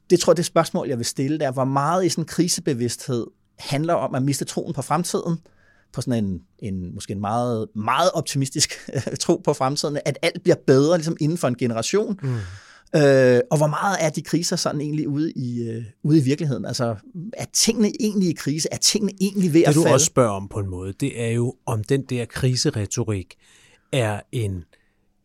Speaker 1: det tror jeg, det spørgsmål, jeg vil stille, der hvor meget i sådan en krisebevidsthed handler om at miste troen på fremtiden, på sådan en, en måske en meget, meget optimistisk tro på fremtiden, at alt bliver bedre ligesom inden for en generation, mm Øh, og hvor meget er de kriser sådan egentlig ude i, øh, ude i virkeligheden? Altså, er tingene egentlig i krise? Er tingene egentlig ved
Speaker 2: det,
Speaker 1: at falde?
Speaker 2: Det du også spørger om på en måde, det er jo, om den der kriseretorik er en,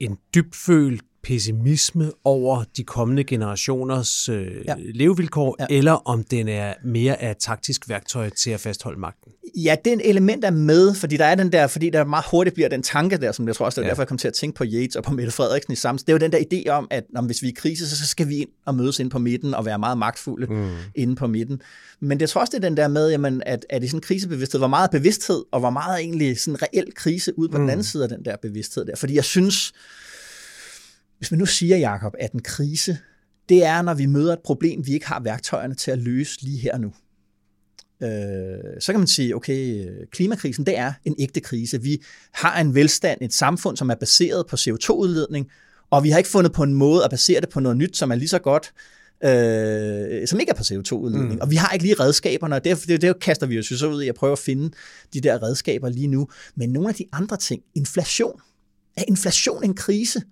Speaker 2: en dybfølt pessimisme over de kommende generationers øh, ja. levevilkår, ja. eller om den er mere af taktisk værktøj til at fastholde magten?
Speaker 1: Ja, den element er med, fordi der er den der, fordi der meget hurtigt bliver den tanke der, som jeg tror også, det er ja. derfor, jeg kom til at tænke på Yates og på Mette Frederiksen i samme. Det er jo den der idé om, at når, hvis vi er i krise, så skal vi ind og mødes ind på midten og være meget magtfulde mm. inde på midten. Men det tror også, det er den der med, jamen, at, at i sådan en krisebevidsthed, hvor meget bevidsthed, og hvor meget egentlig sådan reel krise ud på mm. den anden side af den der bevidsthed der. Fordi jeg synes, hvis man nu siger, Jakob, at en krise, det er, når vi møder et problem, vi ikke har værktøjerne til at løse lige her og nu. Øh, så kan man sige, okay, klimakrisen, det er en ægte krise. Vi har en velstand, et samfund, som er baseret på CO2-udledning, og vi har ikke fundet på en måde at basere det på noget nyt, som er lige så godt øh, som ikke er på CO2-udledning. Mm. Og vi har ikke lige redskaberne, og det, det, det kaster vi jo så ud i at prøve at finde de der redskaber lige nu. Men nogle af de andre ting, inflation. Er inflation en krise?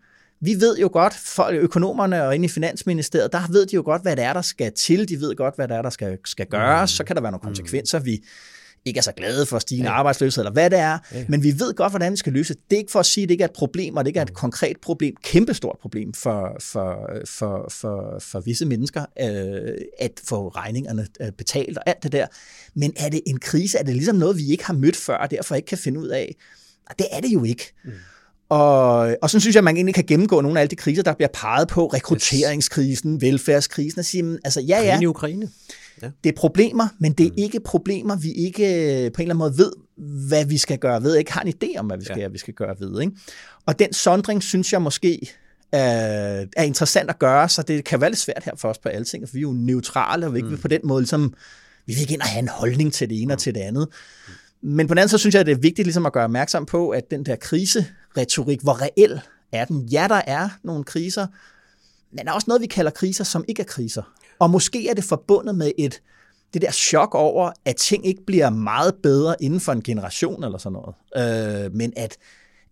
Speaker 1: Vi ved jo godt, for økonomerne og inde i Finansministeriet, der ved de jo godt, hvad det er, der skal til. De ved godt, hvad det er, der skal, skal gøres. Mm. Så kan der være nogle konsekvenser. Vi ikke er så glade for stigende ja. arbejdsløshed, eller hvad det er, ja. men vi ved godt, hvordan vi skal løse det. Det er ikke for at sige, at det ikke er et problem, og det ikke er et mm. konkret problem, kæmpestort problem for, for, for, for, for visse mennesker, øh, at få regningerne øh, betalt og alt det der. Men er det en krise? Er det ligesom noget, vi ikke har mødt før, og derfor ikke kan finde ud af? Det er det jo ikke. Mm. Og, og så synes jeg, at man egentlig kan gennemgå nogle af alle de kriser, der bliver peget på. Rekrutteringskrisen, velfærdskrisen, og sige, altså ja, ja.
Speaker 2: i Ukraine.
Speaker 1: Ja. Det er problemer, men det er mm. ikke problemer, vi ikke på en eller anden måde ved, hvad vi skal gøre ved, ikke har en idé om, hvad vi skal, ja. vi skal gøre ved. Ikke? Og den sondring, synes jeg måske er, er interessant at gøre, så det kan være lidt svært her for os på alle ting, for vi er jo neutrale, og vi ikke mm. på den måde ligesom, vi vil ikke ind og have en holdning til det ene mm. og til det andet. Men på den anden side synes jeg, at det er vigtigt ligesom at gøre opmærksom på, at den der kriseretorik, hvor reel er den? Ja, der er nogle kriser, men der er også noget, vi kalder kriser, som ikke er kriser. Og måske er det forbundet med et det der chok over, at ting ikke bliver meget bedre inden for en generation eller sådan noget. Øh, men at,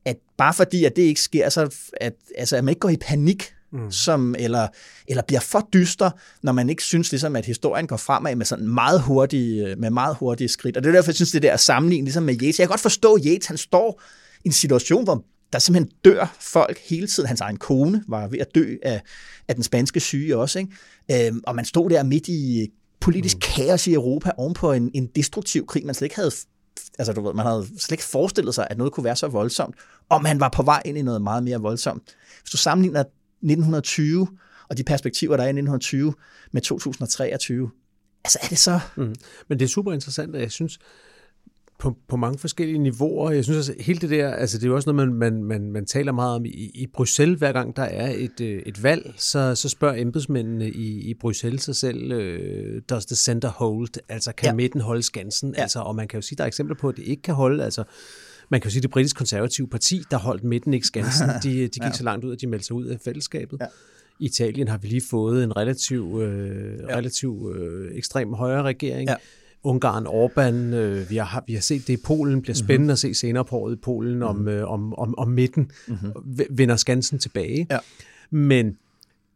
Speaker 1: at bare fordi, at det ikke sker, så at, altså, at man ikke går i panik, mm. som, eller, eller bliver for dyster, når man ikke synes, ligesom, at historien går fremad med sådan meget hurtige, med meget hurtige skridt. Og det er derfor, jeg synes, det der sammenligning ligesom med Yates. Jeg kan godt forstå, at Yates han står i en situation, hvor der simpelthen dør folk hele tiden. Hans egen kone var ved at dø af, af den spanske syge også. Ikke? Øhm, og man stod der midt i politisk mm. kaos i Europa ovenpå en, en destruktiv krig, man slet ikke havde altså du ved, man havde slet ikke forestillet sig, at noget kunne være så voldsomt, og man var på vej ind i noget meget mere voldsomt. Hvis du sammenligner 1920 og de perspektiver, der er i 1920 med 2023, altså er det så... Mm.
Speaker 2: Men det er super interessant, og jeg synes, på, på mange forskellige niveauer. Jeg synes altså, hele det der, altså det er jo også noget, man, man, man, man taler meget om i, i Bruxelles. Hver gang der er et, øh, et valg, så, så spørger embedsmændene i, i Bruxelles sig selv, uh, does the center hold? Altså kan ja. midten holde skansen? Ja. Altså, og man kan jo sige, der er eksempler på, at det ikke kan holde. Altså, man kan jo sige, det britisk konservative parti, der holdt midten ikke skansen, de, de gik ja. så langt ud, at de meldte sig ud af fællesskabet. Ja. I Italien har vi lige fået en relativ, øh, ja. relativ øh, ekstrem højre regering. Ja Ungarn, Orbán, øh, vi, har, vi har set det i Polen, bliver mhm. spændende mm-hmm. at se senere på året i Polen, mm-hmm. om, mhm. øh, om, om, om midten mm-hmm. vender skansen tilbage. Ja. Men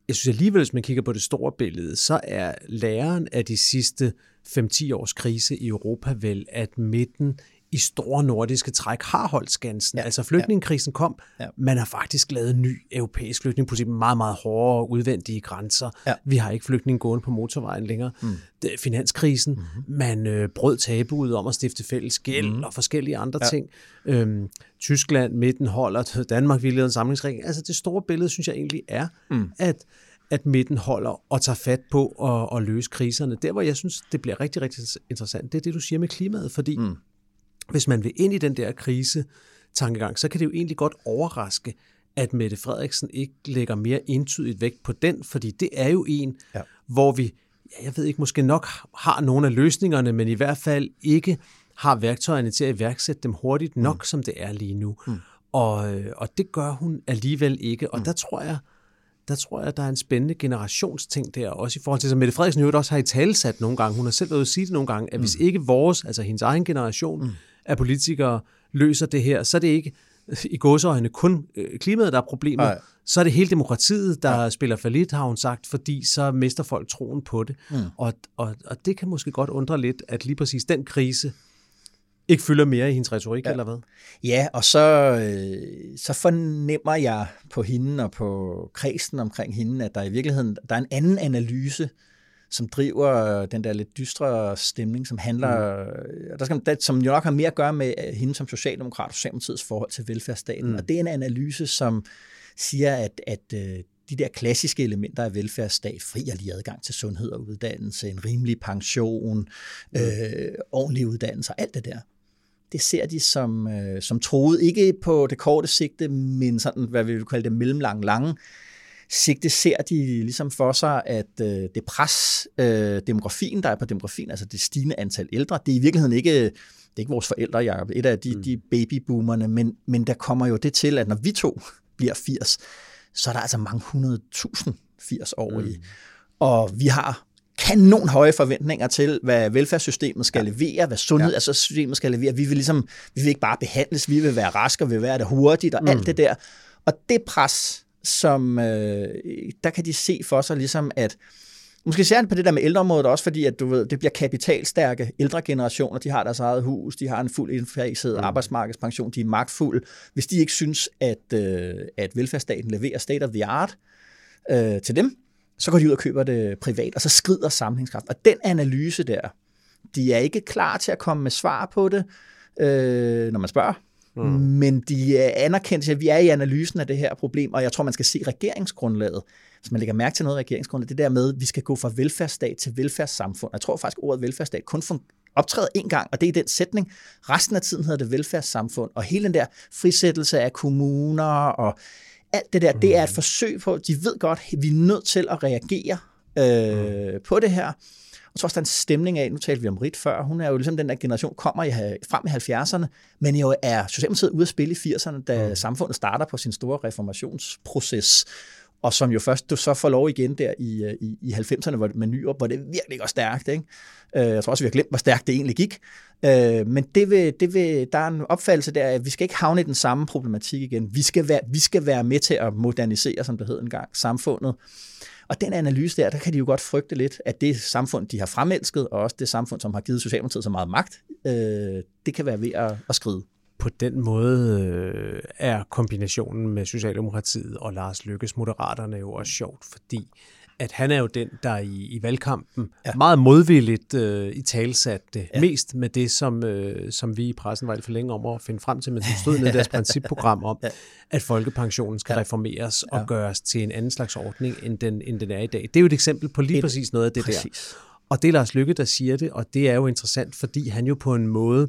Speaker 2: jeg synes alligevel, hvis man kigger på det store billede, så er læren af de sidste 5-10 års krise i Europa vel, at midten i store nordiske træk har holdt skansen. Ja. Altså flygtningekrisen kom, ja. man har faktisk lavet en ny europæisk flygtningepolitik med meget, meget hårdere udvendige grænser. Ja. Vi har ikke flygtninge gående på motorvejen længere. Mm. Det, finanskrisen, mm-hmm. man øh, brød tabuet om at stifte fælles gæld mm. og forskellige andre ja. ting. Øhm, Tyskland, midten holder, Danmark ville en samlingsregering. Altså det store billede, synes jeg egentlig er, mm. at at midten holder og tager fat på at, at løse kriserne. Der, hvor jeg synes, det bliver rigtig, rigtig interessant, det er det, du siger med klimaet, fordi mm hvis man vil ind i den der krise tankegang, så kan det jo egentlig godt overraske, at Mette Frederiksen ikke lægger mere entydigt vægt på den, fordi det er jo en, ja. hvor vi, ja, jeg ved ikke, måske nok har nogle af løsningerne, men i hvert fald ikke har værktøjerne til at iværksætte dem hurtigt nok, mm. som det er lige nu. Mm. Og, øh, og det gør hun alligevel ikke, og mm. der tror jeg, der tror jeg, der er en spændende generationsting der, også i forhold til, som Mette Frederiksen jo også har i talsat nogle gange, hun har selv været ude at sige det nogle gange, at mm. hvis ikke vores, altså hendes egen generation, mm at politikere løser det her, så er det ikke i godsøjne kun øh, klimaet, der er problemet. Nej. Så er det hele demokratiet, der ja. spiller for lidt, har hun sagt, fordi så mister folk troen på det. Mm. Og, og, og det kan måske godt undre lidt, at lige præcis den krise ikke fylder mere i hendes retorik, ja. eller hvad?
Speaker 1: Ja, og så, øh, så fornemmer jeg på hende og på kredsen omkring hende, at der i virkeligheden der er en anden analyse som driver den der lidt dystre stemning, som handler, mm. der skal, der, som jo nok har mere at gøre med øh, hende som socialdemokrat og Socialdemokratiets forhold til velfærdsstaten. Mm. Og det er en analyse, som siger, at, at øh, de der klassiske elementer af velfærdsstat, fri og lige adgang til sundhed og uddannelse, en rimelig pension, mm. øh, ordentlig uddannelse og alt det der, det ser de som, øh, som troet, ikke på det korte sigte, men sådan, hvad vi vil kalde det mellemlang lange sigte ser de ligesom for sig, at øh, det pres, øh, demografien, der er på demografien, altså det stigende antal ældre, det er i virkeligheden ikke, det er ikke vores forældre, Jacob, et af de, mm. de babyboomerne, men, men der kommer jo det til, at når vi to bliver 80, så er der altså mange hundrede tusind 80 år mm. i. Og vi har kanon høje forventninger til, hvad velfærdssystemet skal ja. levere, hvad sundhedssystemet ja. skal levere. Vi vil ligesom, vi vil ikke bare behandles, vi vil være raske, og vi vil være det hurtigt, og mm. alt det der. Og det pres, som øh, der kan de se for sig ligesom, at Måske særligt på det der med ældreområdet også, fordi at du ved, det bliver kapitalstærke ældre generationer, de har deres eget hus, de har en fuld indfaset mm. arbejdsmarkedspension, de er magtfulde. Hvis de ikke synes, at, øh, at velfærdsstaten leverer state of the art øh, til dem, så går de ud og køber det privat, og så skrider sammenhængskraft. Og den analyse der, de er ikke klar til at komme med svar på det, øh, når man spørger. Mm. Men de anerkender, at vi er i analysen af det her problem, og jeg tror, man skal se regeringsgrundlaget. Hvis man lægger mærke til noget af regeringsgrundlaget, det der med, at vi skal gå fra velfærdsstat til velfærdssamfund. Jeg tror faktisk, ordet velfærdsstat kun optræder en gang, og det er den sætning. Resten af tiden hedder det velfærdssamfund, og hele den der frisættelse af kommuner og alt det der, mm. det er et forsøg på, de ved godt, at vi er nødt til at reagere øh, mm. på det her. Og så også der en stemning af, nu talte vi om Rit før, hun er jo ligesom den der generation, kommer i, frem i 70'erne, men jo er Socialdemokratiet ude at spille i 80'erne, da mm. samfundet starter på sin store reformationsproces og som jo først du så får lov igen der i, øh, i, i 90'erne hvor, med Nyrup, hvor det virkelig går stærkt. Ikke? Øh, jeg tror også, vi har glemt, hvor stærkt det egentlig gik. Øh, men det vil, det vil, der er en opfattelse der, at vi skal ikke havne i den samme problematik igen. Vi skal være, vi skal være med til at modernisere, som det hed engang, samfundet. Og den analyse der, der kan de jo godt frygte lidt, at det samfund, de har fremelsket, og også det samfund, som har givet Socialdemokratiet så meget magt, øh, det kan være ved at, at skride.
Speaker 2: På den måde øh, er kombinationen med Socialdemokratiet og Lars Lykkes Moderaterne jo også sjovt, fordi at han er jo den, der i, i valgkampen ja. meget modvilligt øh, i talsatte ja. mest med det, som, øh, som vi i pressen var lidt for længe om at finde frem til, men som stod i deres principprogram om, ja. at folkepensionen skal ja. reformeres og ja. gøres til en anden slags ordning, end den, end den er i dag. Det er jo et eksempel på lige præcis noget af det præcis. der. Og det er Lars Lykke, der siger det, og det er jo interessant, fordi han jo på en måde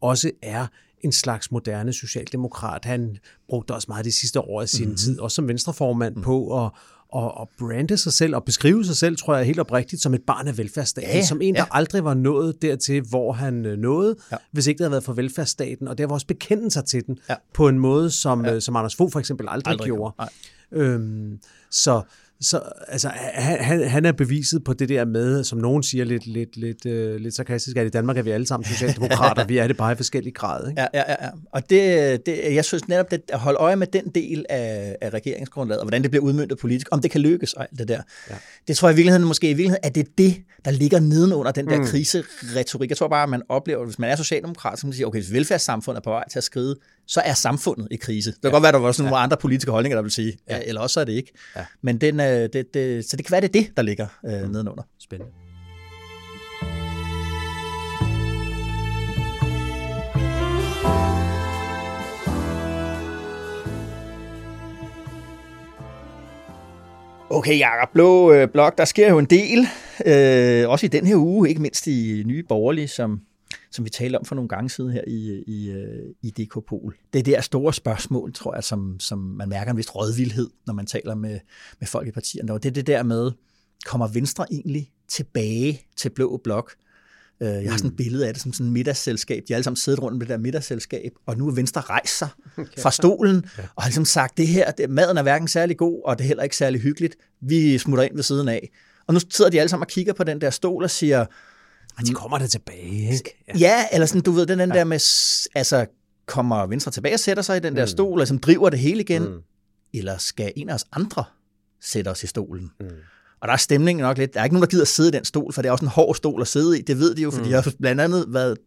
Speaker 2: også er en slags moderne socialdemokrat. Han brugte også meget de sidste år af sin mm. tid, også som venstreformand, mm. på at, at, at brande sig selv og beskrive sig selv, tror jeg helt oprigtigt, som et barn af velfærdsstaten, ja, som en, der ja. aldrig var nået dertil, hvor han øh, nåede, ja. hvis ikke det havde været for velfærdsstaten, og der var også bekende sig til den ja. på en måde, som, ja. Øh, som Anders Fogh for eksempel aldrig, aldrig gjorde. Øhm, så, så altså, han, han er beviset på det der med, som nogen siger lidt, lidt, lidt, uh, lidt sarkastisk, at i Danmark er vi alle sammen socialdemokrater, vi er det bare i forskellige grader. Ikke?
Speaker 1: Ja, ja, ja. Og det, det, jeg synes netop, det, at holde øje med den del af, af regeringsgrundlaget, og hvordan det bliver udmyndtet politisk, om det kan lykkes og alt det der. Ja. Det tror jeg i virkeligheden, måske i virkeligheden, at det er det, der ligger nedenunder den der mm. kriseretorik. Jeg tror bare, at man oplever, at hvis man er socialdemokrat, så kan man sige, okay, hvis velfærdssamfundet er på vej til at skride, så er samfundet i krise. Det kan ja. godt være, der var sådan nogle ja. andre politiske holdninger, der vil sige, ja. eller også er det ikke. Ja. Men den, øh, det, det, så det kan være, det er det, der ligger øh, mm. nedenunder.
Speaker 2: Spændende.
Speaker 1: Okay, Jacob, Blå øh, Blok, der sker jo en del, øh, også i den her uge, ikke mindst i Nye Borgerlige, som som vi talte om for nogle gange siden her i, i, øh, i DK Pol. Det er der store spørgsmål, tror jeg, som, som man mærker en vis rådvildhed, når man taler med, med folk i partierne. Og det er det der med, kommer Venstre egentlig tilbage til Blå Blok? Øh, jeg har sådan et mm. billede af det som sådan et middagsselskab. De har alle sammen siddet rundt med det der middagsselskab, og nu er Venstre rejst sig fra stolen og har ligesom sagt, det her, det, maden er hverken særlig god, og det er heller ikke særlig hyggeligt. Vi smutter ind ved siden af. Og nu sidder de alle sammen og kigger på den der stol og siger,
Speaker 2: og de kommer der tilbage, ikke?
Speaker 1: Ja. ja, eller sådan, du ved, den, den ja. der med, altså, kommer Venstre tilbage og sætter sig i den der mm. stol, og som driver det hele igen, mm. eller skal en af os andre sætte os i stolen? Mm. Og der er stemningen nok lidt, der er ikke nogen, der gider sidde i den stol, for det er også en hård stol at sidde i, det ved de jo, for mm. de har blandt andet været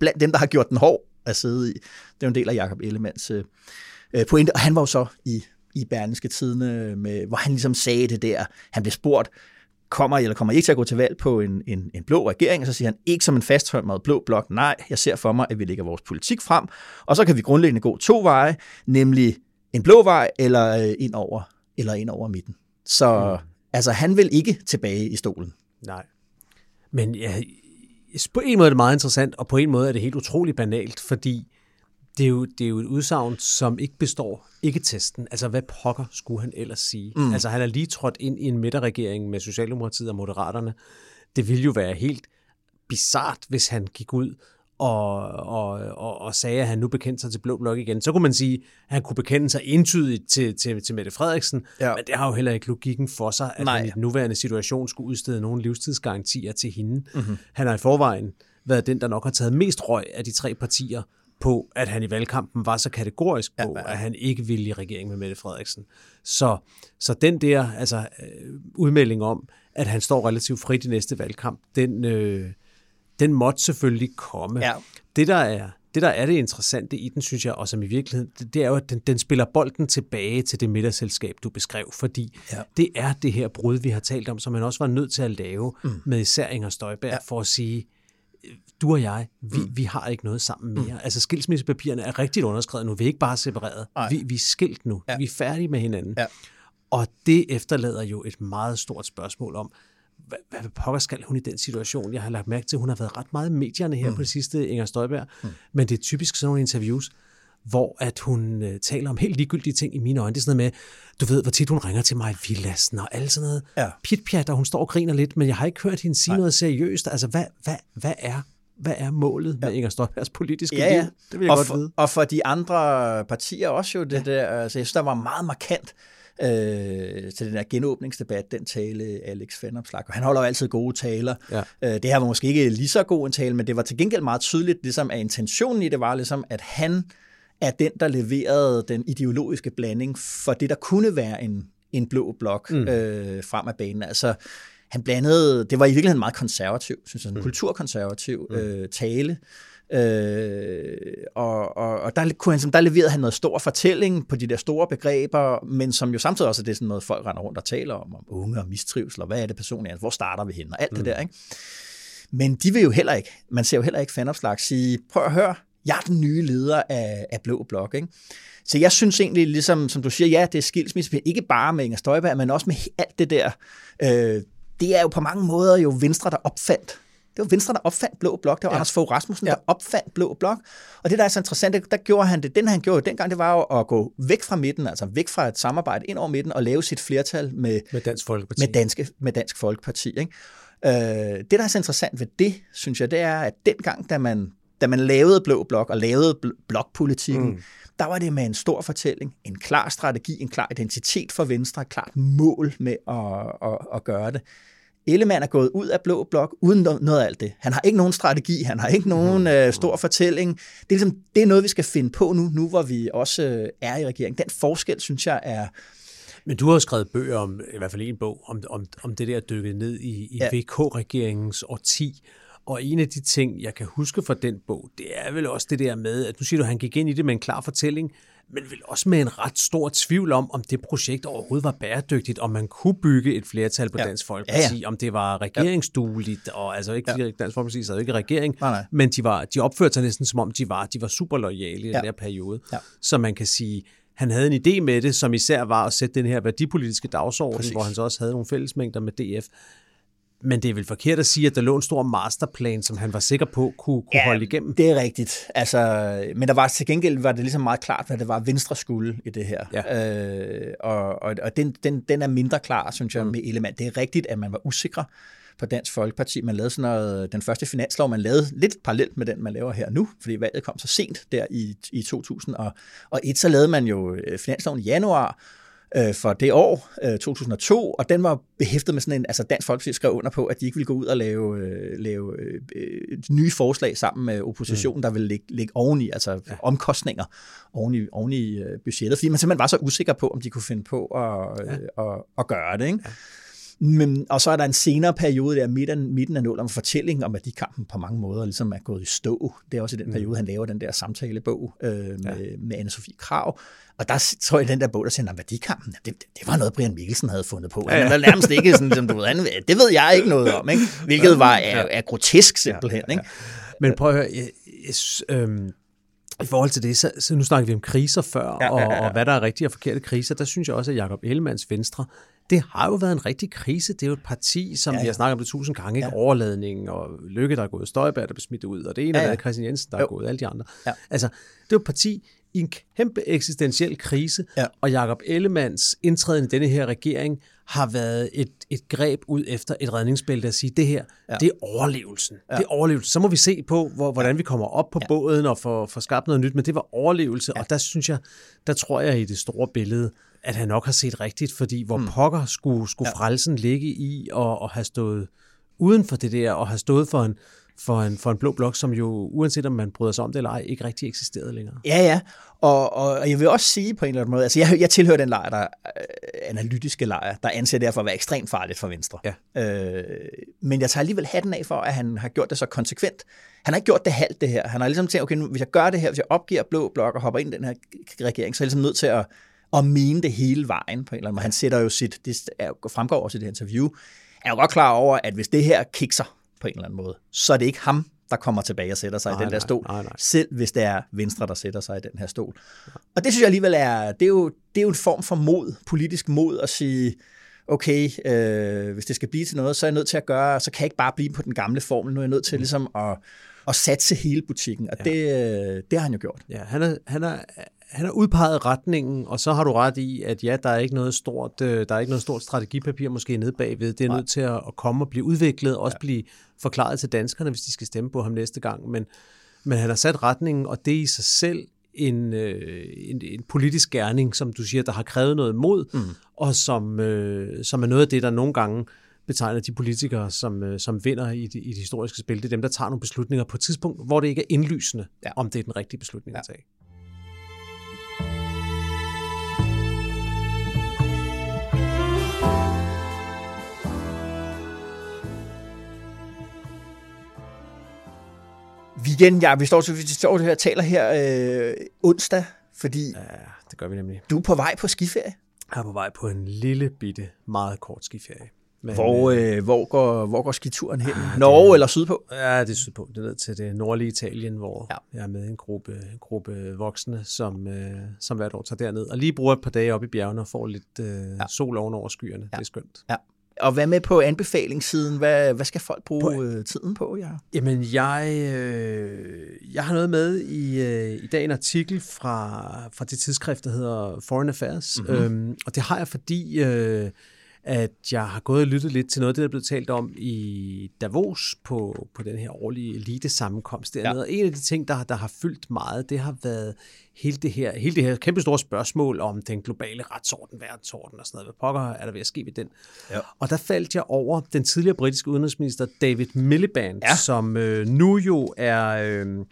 Speaker 1: blandt dem, der har gjort den hård at sidde i. Det er jo en del af Jacob Ellemanns øh, øh, pointe, og han var jo så i i Berlingske Tidene, med, hvor han ligesom sagde det der. Han blev spurgt, kommer eller kommer ikke til at gå til valg på en, en, en blå regering, og så siger han, ikke som en fasttømret blå blok, nej, jeg ser for mig, at vi lægger vores politik frem, og så kan vi grundlæggende gå to veje, nemlig en blå vej, eller øh, ind over, eller ind over midten. Så mm. altså, han vil ikke tilbage i stolen.
Speaker 2: Nej. Men ja, på en måde er det meget interessant, og på en måde er det helt utroligt banalt, fordi det er jo, det er jo et udsagn, som ikke består ikke testen. Altså, hvad pokker skulle han ellers sige? Mm. Altså, han er lige trådt ind i en midterregering med Socialdemokratiet og Moderaterne. Det ville jo være helt bizart, hvis han gik ud og, og, og, og sagde, at han nu bekendte sig til Blå Blok igen, så kunne man sige, at han kunne bekende sig entydigt til, til, til Mette Frederiksen, ja. men det har jo heller ikke logikken for sig, at Nej. han i den nuværende situation skulle udstede nogle livstidsgarantier til hende. Mm-hmm. Han har i forvejen været den, der nok har taget mest røg af de tre partier på, at han i valgkampen var så kategorisk på, ja, ja. at han ikke ville i regering med Mette Frederiksen. Så, så den der altså, øh, udmelding om, at han står relativt frit i næste valgkamp, den, øh, den måtte selvfølgelig komme. Ja. Det, der er, det, der er det interessante i den, synes jeg, og som i virkeligheden, det, det er jo, at den, den spiller bolden tilbage til det middagsselskab, du beskrev, fordi ja. det er det her brud, vi har talt om, som man også var nødt til at lave mm. med især Inger Støjberg, ja. for at sige, du og jeg, vi, mm. vi har ikke noget sammen mere. Mm. Altså skilsmissepapirerne er rigtigt underskrevet nu. Vi er ikke bare separeret. Vi, vi er skilt nu. Ja. Vi er færdige med hinanden. Ja. Og det efterlader jo et meget stort spørgsmål om, hvad, hvad pokker skal hun i den situation? Jeg har lagt mærke til, at hun har været ret meget i medierne her mm. på det sidste, Inger Støjberg. Mm. Men det er typisk sådan nogle interviews, hvor at hun øh, taler om helt ligegyldige ting i mine øjne. Det er sådan noget med, du ved, hvor tit hun ringer til mig i villassen og alt sådan noget. Ja. Pit-pjat, og hun står og griner lidt, men jeg har ikke hørt hende sige Nej. noget seriøst. Altså, hvad, hvad, hvad er hvad er målet ja. med Inger Støjbergs politiske ja, ja. liv? Det vil jeg
Speaker 1: og
Speaker 2: godt
Speaker 1: for,
Speaker 2: vide.
Speaker 1: Og for de andre partier også jo det ja. der, altså jeg synes, der var meget markant øh, til den der genåbningsdebat, den tale Alex Fenopslag. Og han holder jo altid gode taler. Ja. Øh, det her var måske ikke lige så god en tale, men det var til gengæld meget tydeligt, ligesom at intentionen i det var ligesom, at han er den, der leverede den ideologiske blanding for det, der kunne være en, en blå blok mm. øh, frem af banen. Altså, han blandede, det var i virkeligheden meget konservativ, synes jeg, en mm. kulturkonservativ mm. øh, tale. Øh, og, og, og der, kunne han, der leverede han noget stor fortælling på de der store begreber, men som jo samtidig også er det sådan noget, folk render rundt og taler om, om unge og mistrivsel, og hvad er det personligt, hvor starter vi hen, og alt mm. det der. Ikke? Men de vil jo heller ikke, man ser jo heller ikke fanopslag sige, prøv at høre, jeg er den nye leder af, af Blå Blok. Ikke? Så jeg synes egentlig, ligesom som du siger, ja, det er skilsmisse, ikke bare med Inger Støjberg, men også med alt det der øh, det er jo på mange måder jo Venstre, der opfandt det var Venstre, der opfandt Blå Blok. Det var ja. Anders Fogh Rasmussen, ja. der opfandt Blå Blok. Og det, der er så interessant, der gjorde han det. Den, han gjorde dengang, det var jo at gå væk fra midten, altså væk fra et samarbejde ind over midten, og lave sit flertal med,
Speaker 2: med Dansk Folkeparti.
Speaker 1: Med, danske, med Dansk Folkeparti. Ikke? Øh, det, der er så interessant ved det, synes jeg, det er, at dengang, da man, da man lavede Blå Blok og lavede blokpolitikken, mm der var det med en stor fortælling, en klar strategi, en klar identitet for Venstre, et klart mål med at, at, at gøre det. Ellemann er gået ud af Blå Blok uden noget af alt det. Han har ikke nogen strategi, han har ikke nogen mm. øh, stor fortælling. Det er, ligesom, det er noget, vi skal finde på nu, nu hvor vi også øh, er i regering. Den forskel, synes jeg, er...
Speaker 2: Men du har skrevet bøger om, i hvert fald en bog, om, om, om det der dykket ned i, i ja. VK-regeringens årti. Og en af de ting, jeg kan huske fra den bog, det er vel også det der med, at nu siger du, at han gik ind i det med en klar fortælling, men vel også med en ret stor tvivl om, om det projekt overhovedet var bæredygtigt, om man kunne bygge et flertal på ja. Dansk Folkeparti, ja, ja. om det var regeringsdueligt, og altså ikke ja. Dansk Folkeparti sad ikke i regering, nej, nej. men de, var, de opførte sig næsten som om, de var, de var super lojale i ja. den her periode. Ja. Så man kan sige, han havde en idé med det, som især var at sætte den her værdipolitiske dagsorden, Præcis. hvor han så også havde nogle fællesmængder med DF. Men det er vel forkert at sige, at der lå en stor masterplan, som han var sikker på kunne, kunne ja, holde igennem?
Speaker 1: det er rigtigt. Altså, men der var til gengæld var det ligesom meget klart, hvad det var Venstre skulle i det her. Ja. Øh, og og, og den, den, den er mindre klar, synes jeg, mm. med element. Det er rigtigt, at man var usikre på Dansk Folkeparti. Man lavede sådan noget, den første finanslov, man lavede lidt parallelt med den, man laver her nu, fordi valget kom så sent der i, i 2001. Så lavede man jo øh, finansloven i januar, øh, for det år, øh, 2002, og den var behæftet med sådan en, altså Dansk Folkeparti skrev under på, at de ikke ville gå ud og lave, øh, lave øh, nye forslag sammen med oppositionen, mm. der ville ligge, ligge oveni, altså ja. omkostninger oveni, oveni øh, budgettet, fordi man simpelthen var så usikker på, om de kunne finde på at, ja. øh, at, at gøre det. Ikke? Ja. Men, og så er der en senere periode der midten, midten af nul om fortælling om, at de kampen på mange måder ligesom er gået i stå. Det er også i den mm. periode, han laver den der samtalebog øh, med, ja. med Anne-Sophie Krav. Og der tror jeg, den der bog, der siger, at værdikampen, det, det, var noget, Brian Mikkelsen havde fundet på. Ja, ja. Han var nærmest ikke sådan, som du ved, det ved jeg ikke noget om, ikke? hvilket var er, er grotesk simpelthen. Ja, ja, ja. Ikke?
Speaker 2: Men prøv at høre, jeg, jeg, øhm, i forhold til det, så, så nu snakker vi om kriser før, ja, ja, ja. Og, og hvad der er rigtige og forkerte kriser, der synes jeg også, at Jacob Ellemanns Venstre det har jo været en rigtig krise. Det er jo et parti, som ja, ja. vi har snakket om det tusind gange, ikke? Ja. overladning og Lykke, der er gået, Støjberg, der bliver smidt ud, og det ene ja, ja. er Christian Jensen, der jo. er gået, alle de andre. Ja. Altså, det er jo et parti i en kæmpe eksistentiel krise, ja. og Jakob Ellemanns indtræden i denne her regering har været et, et greb ud efter et redningsbælte at sige, det her, ja. det er overlevelsen. Ja. Det er overlevelsen. Så må vi se på, hvor, hvordan vi kommer op på ja. båden og får, får skabt noget nyt, men det var overlevelse, ja. og der synes jeg, der tror jeg i det store billede, at han nok har set rigtigt, fordi hvor mm. pokker skulle, skulle ja. frelsen ligge i og, og have stået uden for det der, og have stået for en, for en, for en blå blok, som jo, uanset om man bryder sig om det eller ej, ikke rigtig eksisterede længere.
Speaker 1: Ja, ja. Og, og jeg vil også sige på en eller anden måde, altså jeg, jeg tilhører den lejr, der øh, analytiske lejr, der anser det for at være ekstremt farligt for Venstre. Ja. Øh, men jeg tager alligevel hatten af for, at han har gjort det så konsekvent. Han har ikke gjort det halvt det her. Han har ligesom tænkt, okay, nu, hvis jeg gør det her, hvis jeg opgiver blå blok og hopper ind i den her regering, så er jeg ligesom nødt til at, at mene det hele vejen på en eller anden måde. Han sætter jo sit, det fremgår også i det interview, er jo godt klar over, at hvis det her kikser, på en eller anden måde, så er det ikke ham, der kommer tilbage og sætter sig nej, i den der stol, nej, nej, nej. selv hvis det er Venstre, der sætter sig i den her stol. Og det synes jeg alligevel er, det er jo, det er jo en form for mod, politisk mod at sige, okay, øh, hvis det skal blive til noget, så er jeg nødt til at gøre, så kan jeg ikke bare blive på den gamle formel, nu er jeg nødt til mm. ligesom at, at satse hele butikken, og ja. det, det har han jo gjort.
Speaker 2: Ja, han er, han er han har udpeget retningen, og så har du ret i, at ja, der er ikke noget stort, øh, der er ikke noget stort strategipapir måske nede bagved. Det er Nej. nødt til at, komme og blive udviklet, og også ja. blive forklaret til danskerne, hvis de skal stemme på ham næste gang. Men, men han har sat retningen, og det er i sig selv en, øh, en, en politisk gerning, som du siger, der har krævet noget mod, mm. og som, øh, som er noget af det, der nogle gange betegner de politikere, som, øh, som vinder i det, i det historiske spil. Det er dem, der tager nogle beslutninger på et tidspunkt, hvor det ikke er indlysende, ja. om det er den rigtige beslutning ja. at tage.
Speaker 1: Weekend, ja, vi står, til, vi står her, taler her øh, onsdag, fordi
Speaker 2: ja, det gør vi nemlig.
Speaker 1: du er på vej på skiferie.
Speaker 2: Jeg er på vej på en lille bitte, meget kort skiferie.
Speaker 1: Men, hvor, øh, øh, hvor, går, hvor går skituren hen? Ah, Norge det, eller sydpå?
Speaker 2: Ja, det er sydpå. Det er ned til det nordlige Italien, hvor ja. jeg er med en gruppe, en gruppe voksne, som, øh, som hvert år tager derned. Og lige bruger et par dage op i bjergene og får lidt øh, ja. sol ovenover skyerne. Ja. Det er skønt.
Speaker 1: Ja. Og hvad med på anbefalingssiden? Hvad, hvad skal folk bruge på, øh, tiden på? Ja?
Speaker 2: Jamen, jeg, øh, jeg har noget med i, øh, i dag en artikel fra, fra det tidsskrift, der hedder Foreign Affairs. Mm-hmm. Øhm, og det har jeg, fordi øh, at jeg har gået og lyttet lidt til noget af det, der er blevet talt om i Davos på, på den her årlige elite-sammenkomst dernede. Ja. Og en af de ting, der, der har fyldt meget, det har været hele det her, hele det her kæmpe store spørgsmål om den globale retsorden, verdensorden og sådan noget. Hvad pokker er der ved at ske ved den? Ja. Og der faldt jeg over den tidligere britiske udenrigsminister David Miliband, ja. som øh, nu jo er... Øh,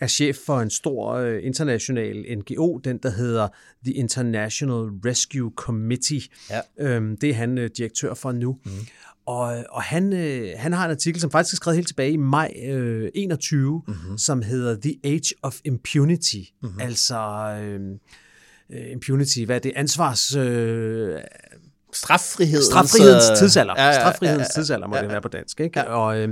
Speaker 2: er chef for en stor øh, international NGO, den der hedder The International Rescue Committee. Ja. Øhm, det er han øh, direktør for nu. Mm. Og, og han, øh, han har en artikel, som faktisk er skrevet helt tilbage i maj øh, 21, mm-hmm. som hedder The Age of Impunity. Mm-hmm. Altså øh, øh, impunity, hvad er det? Ansvars... Øh,
Speaker 1: Straffrihed.
Speaker 2: Straffrihedens tidsalder. Ja, ja, ja, Straffrihedens ja, ja, tidsalder må ja, ja. det være på dansk. Ikke? Ja. Og, øh,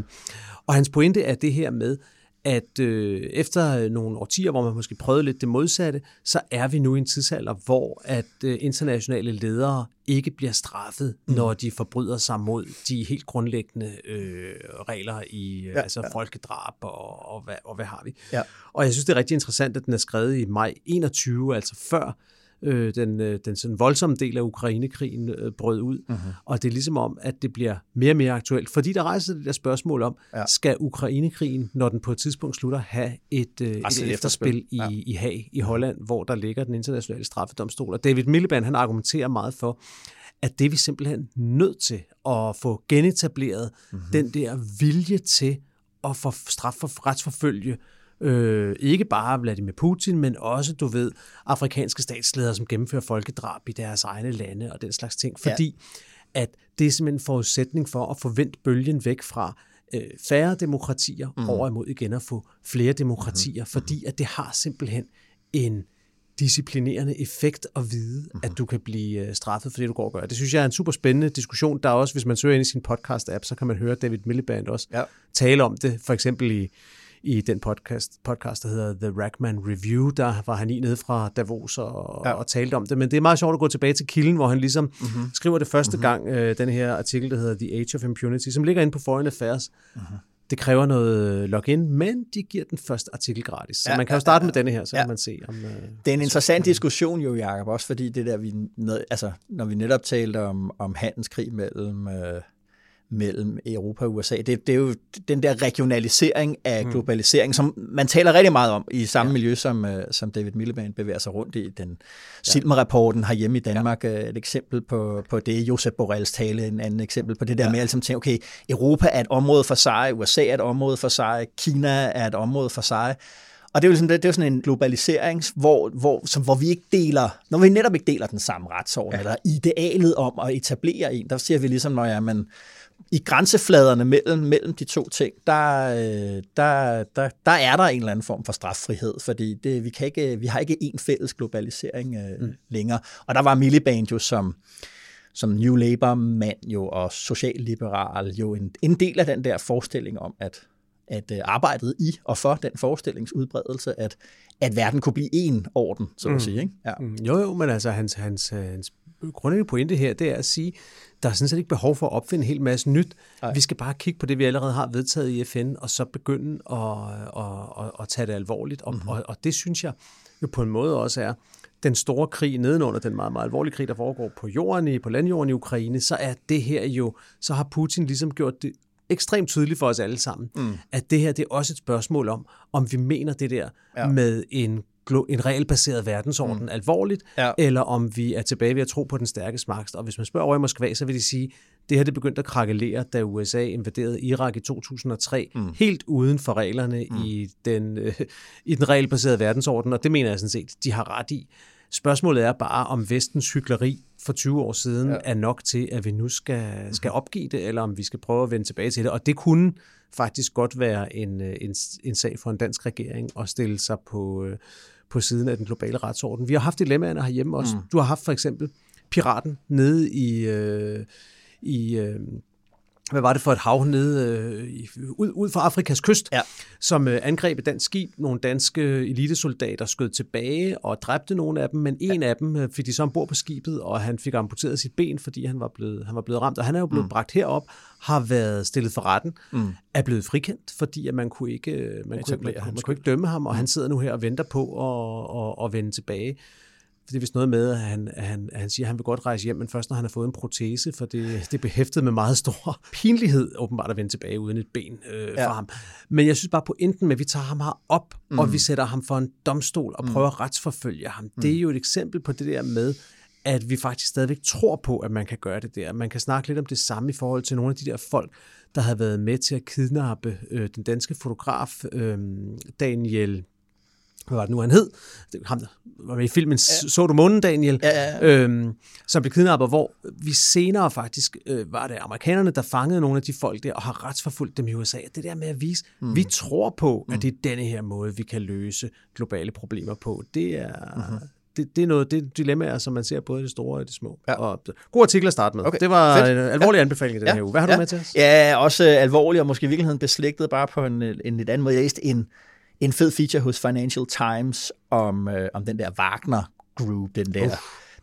Speaker 2: og hans pointe er det her med, at øh, efter nogle årtier, hvor man måske prøvede lidt det modsatte, så er vi nu i en tidsalder, hvor at øh, internationale ledere ikke bliver straffet, mm. når de forbryder sig mod de helt grundlæggende øh, regler i øh, ja, altså ja. folkedrab og, og, hvad, og hvad har vi. Ja. Og jeg synes, det er rigtig interessant, at den er skrevet i maj 21, altså før øh, den, øh, den sådan voldsomme del af Ukrainekrigen øh, brød ud. Uh-huh. Og det er ligesom om, at det bliver mere og mere aktuelt, fordi der rejser det der spørgsmål om, ja. skal Ukrainekrigen, når den på et tidspunkt slutter, have et, øh, et efterspil, i, ja. i Haag i Holland, hvor der ligger den internationale straffedomstol. Og David Miliband, han argumenterer meget for, at det er vi simpelthen nødt til at få genetableret uh-huh. den der vilje til at få straf for retsforfølge Øh, ikke bare Vladimir Putin, men også, du ved, afrikanske statsledere, som gennemfører folkedrab i deres egne lande og den slags ting. Fordi ja. at det er simpelthen en forudsætning for at få vendt bølgen væk fra øh, færre demokratier mm. over imod igen at få flere demokratier, mm. fordi at det har simpelthen en disciplinerende effekt at vide, mm-hmm. at du kan blive øh, straffet for det, du går og gør. Det synes jeg er en super spændende diskussion. Der er også, hvis man søger ind i sin podcast-app, så kan man høre David Miliband også ja. tale om det, for eksempel i i den podcast, podcast, der hedder The Rackman Review. Der var han i nede fra Davos og, ja. og talte om det. Men det er meget sjovt at gå tilbage til kilden, hvor han ligesom mm-hmm. skriver det første mm-hmm. gang, øh, den her artikel, der hedder The Age of Impunity, som ligger inde på Foreign Affairs. Mm-hmm. Det kræver noget login, men de giver den første artikel gratis. Så
Speaker 1: Ja,
Speaker 2: ja, man kan
Speaker 1: ja,
Speaker 2: jo starte
Speaker 1: ja,
Speaker 2: med denne her, så
Speaker 1: ja.
Speaker 2: kan man se om... Øh,
Speaker 1: Det er en interessant diskussion jo, Jacob, også fordi det der, vi, altså, når vi netop talte om, om handelskrig mellem, øh, mellem Europa og USA, det, det er jo den der regionalisering af
Speaker 2: Mm.
Speaker 1: globalisering, som man taler rigtig meget om i samme ja. miljø, som, øh, som David Miliband bevæger sig rundt i. Den Silmer-rapporten herhjemme i Danmark er et eksempel på, på det. Josep Borrells tale en anden eksempel på det der ja. med, at ligesom tænke, okay, Europa er et område for sig, USA er et område for sig, Kina er et område for sig, og det er jo ligesom, det, det er jo sådan en globalisering, hvor, hvor, som, hvor vi ikke deler, når vi netop ikke deler den samme retsorden, ja. eller idealet om at etablere en, der siger vi ligesom, når ja, men i grænsefladerne mellem, mellem de to ting, der, øh, der, der, der er der en eller anden form for straffrihed, fordi det, vi, kan ikke, vi har ikke en fælles globalisering øh, mm. længere. Og der var Miliband jo som, som New Labour-mand jo, og socialliberal jo en, en del af den der forestilling om, at at øh, arbejdet i og for den forestillingsudbredelse, at, at verden kunne blive en orden, så at
Speaker 2: Mm.
Speaker 1: sige. Ikke? Ja.
Speaker 2: Mm, Jo, jo, men altså hans, hans, hans grundlæggende pointe her, det er at sige, der er sådan set ikke behov for at opfinde en hel masse nyt.
Speaker 1: Nej.
Speaker 2: Vi skal bare kigge på det, vi allerede har vedtaget i FN, og så begynde at, at, at, at tage det alvorligt. Mm-hmm. og, og det synes jeg jo på en måde også er den store krig nedenunder, den meget, meget alvorlige krig, der foregår på jorden, i, på landjorden i Ukraine, så er det her jo, så har Putin ligesom gjort det ekstremt tydeligt for os alle sammen, mm. at det her det er også et spørgsmål om, om vi mener det der
Speaker 1: Ja.
Speaker 2: med en, en regelbaseret verdensorden mm. alvorligt,
Speaker 1: Ja.
Speaker 2: eller om vi er tilbage ved at tro på den stærke magt. Og hvis man spørger over i Moskva, så vil de sige, det her det begyndte at krakelere, da USA invaderede Irak i 2003, mm. helt uden for reglerne mm. i, den, øh, i den regelbaserede verdensorden, og det mener jeg sådan set, de har ret i. Spørgsmålet er bare, om vestens hykleri for 20 år siden ja. er nok til, at vi nu skal, skal opgive det, eller om vi skal prøve at vende tilbage til det. Og det kunne faktisk godt være en, øh, en, en sag for en dansk regering at stille sig på, øh, på siden af den globale retsorden. Vi har haft dilemmaerne herhjemme også. Mm. Du har haft for eksempel piraten nede i, øh, i øh, hvad var det for et hav nede øh, ud, ud fra Afrikas kyst,
Speaker 1: Ja.
Speaker 2: som øh, angreb et dansk skib. Nogle danske elitesoldater skød tilbage og dræbte nogle af dem, men en af dem øh, fik de så ombord på skibet, og han fik amputeret sit ben, fordi han var blevet, han var blevet ramt. Og han er jo blevet mm. bragt herop, har været stillet for retten, mm. er blevet frikendt, fordi at man kunne ikke, øh, man kunne, man, man, kunne ikke dømme ham, og han sidder nu her og venter på at, at, at vende tilbage. Det er vist noget med, at han, at han, at han siger, at han vil godt rejse hjem, men først når han har fået en protese, for det, det er behæftet med meget stor pinlighed, åbenbart at vende tilbage uden et ben øh, ja. For ham. Men jeg synes bare på enten med, at vi tager ham her op, mm. og vi sætter ham for en domstol og prøver at retsforfølge ham. Det er jo et eksempel på det der med, at vi faktisk stadigvæk tror på, at man kan gøre det der. Man kan snakke lidt om det samme i forhold til nogle af de der folk, der havde været med til at kidnappe øh, den danske fotograf øh, Daniel hvad var det nu, han hed? Det, ham, var med i filmen ja. Så du månen, Daniel?
Speaker 1: Ja, ja,
Speaker 2: Øhm, som blev kidnappet, hvor vi senere faktisk, øh, var det amerikanerne, der fangede nogle af de folk der, og har retsforfulgt dem i USA. Det der med at vise, mm. vi tror på, at det er denne her måde, vi kan løse globale problemer på. Det er... Mm-hmm. Det, det er noget, det er dilemmaer, som man ser både i det store og det små.
Speaker 1: Ja.
Speaker 2: Og, god artikel at starte med.
Speaker 1: Okay,
Speaker 2: Det var
Speaker 1: fedt.
Speaker 2: en alvorlig anbefaling i den
Speaker 1: Ja,
Speaker 2: her uge. Hvad har
Speaker 1: ja.
Speaker 2: du med til os?
Speaker 1: Ja, også øh, alvorlig og måske i virkeligheden beslægtet bare på en, en lidt anden måde. Jeg læste en, en fed feature hos Financial Times om, øh, om den der Wagner Group, den der, uh.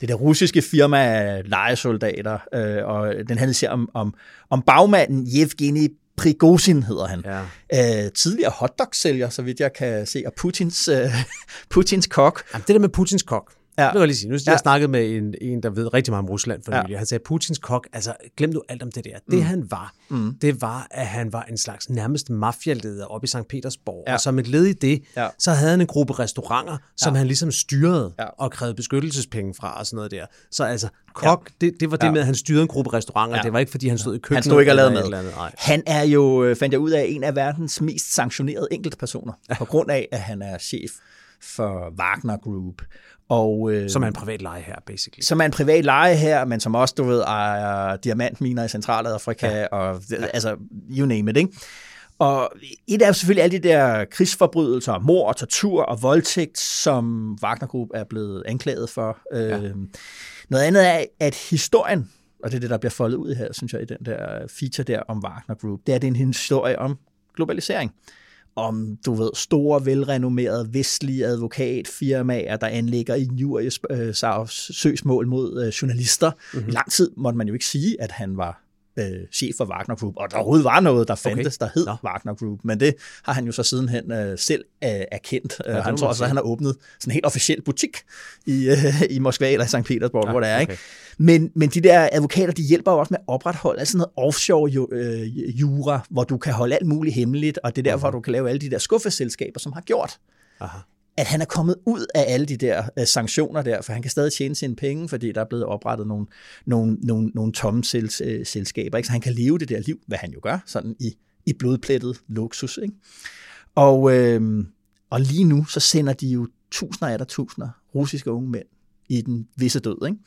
Speaker 1: det der russiske firma af lejesoldater, øh, og den handler især om, om, om bagmanden Yevgeny Prigozhin hedder han.
Speaker 2: Ja.
Speaker 1: Øh, tidligere hotdog-sælger, så vidt jeg kan se, og Putins, øh, Putins kok.
Speaker 2: Jamen, det der med Putins kok,
Speaker 1: Ja.
Speaker 2: ja. det vil jeg lige sige. Nu har
Speaker 1: Ja.
Speaker 2: jeg snakket med en, en, der ved rigtig meget om Rusland for
Speaker 1: Ja.
Speaker 2: nylig. Han sagde, Putins kok, altså glem nu alt om det der. Det han var, mm. det var, at han var en slags nærmest mafialeder oppe i St. Petersborg.
Speaker 1: Ja.
Speaker 2: Og som et led i det,
Speaker 1: Ja.
Speaker 2: så havde han en gruppe restauranter, som
Speaker 1: Ja.
Speaker 2: han ligesom styrede
Speaker 1: Ja.
Speaker 2: og krævede beskyttelsespenge fra og sådan noget der. Så altså, kok, det, det var det
Speaker 1: Ja.
Speaker 2: med, at han styrede en gruppe restauranter.
Speaker 1: Ja.
Speaker 2: Det var ikke, fordi han stod i køkkenet.
Speaker 1: Han stod ikke og lavede mad.
Speaker 2: andet. Nej.
Speaker 1: Han er jo, øh, fandt jeg ud af, en af verdens mest sanktionerede enkeltpersoner, på grund af, at han er chef for Wagner Group. Og, øh,
Speaker 2: Som er en privat leje her, basically.
Speaker 1: som er en privat leje her, men som også, du ved, ejer diamantminer i Centralafrika, ja. og altså, you name it, ikke? Og et er selvfølgelig alle de der krigsforbrydelser, mord og tortur og voldtægt, som Wagner Group er blevet anklaget for. Ja. Noget andet er, at historien, og det er det, der bliver foldet ud her, synes jeg, i den der feature der om Wagner Group, det er, det er en historie om globalisering om, du ved, store, velrenommerede vestlige advokatfirmaer, der anlægger injuriesøgsmål mod øh, journalister. Mm-hmm. I lang tid måtte man jo ikke sige, at han var øh, chef for Wagner Group, og der overhovedet var noget, der fandtes,
Speaker 2: Okay.
Speaker 1: der hed
Speaker 2: Nå.
Speaker 1: Wagner Group, men det har han jo så sidenhen øh, selv øh, erkendt. Ja,
Speaker 2: må
Speaker 1: han tror også, at han har åbnet sådan en helt officiel butik i, øh, i Moskva eller i St. Petersborg, ja, hvor det er. Ikke?
Speaker 2: okay.
Speaker 1: Men, men de der advokater, de hjælper jo også med at opretholde altså sådan noget offshore ju, øh, jura, hvor du kan holde alt muligt hemmeligt, og det er derfor, du kan lave alle de der skuffeselskaber, som har gjort,
Speaker 2: Aha
Speaker 1: at han er kommet ud af alle de der øh, sanktioner der, for han kan stadig tjene sine penge, fordi der er blevet oprettet nogle, nogle, nogle, nogle tomme sels, øh, selskaber, ikke? så han kan leve det der liv, hvad han jo gør, sådan i, i blodplettet luksus. Ikke? Og, øh, og lige nu, så sender de jo tusinder af der tusinder russiske unge mænd i den visse død. Ikke?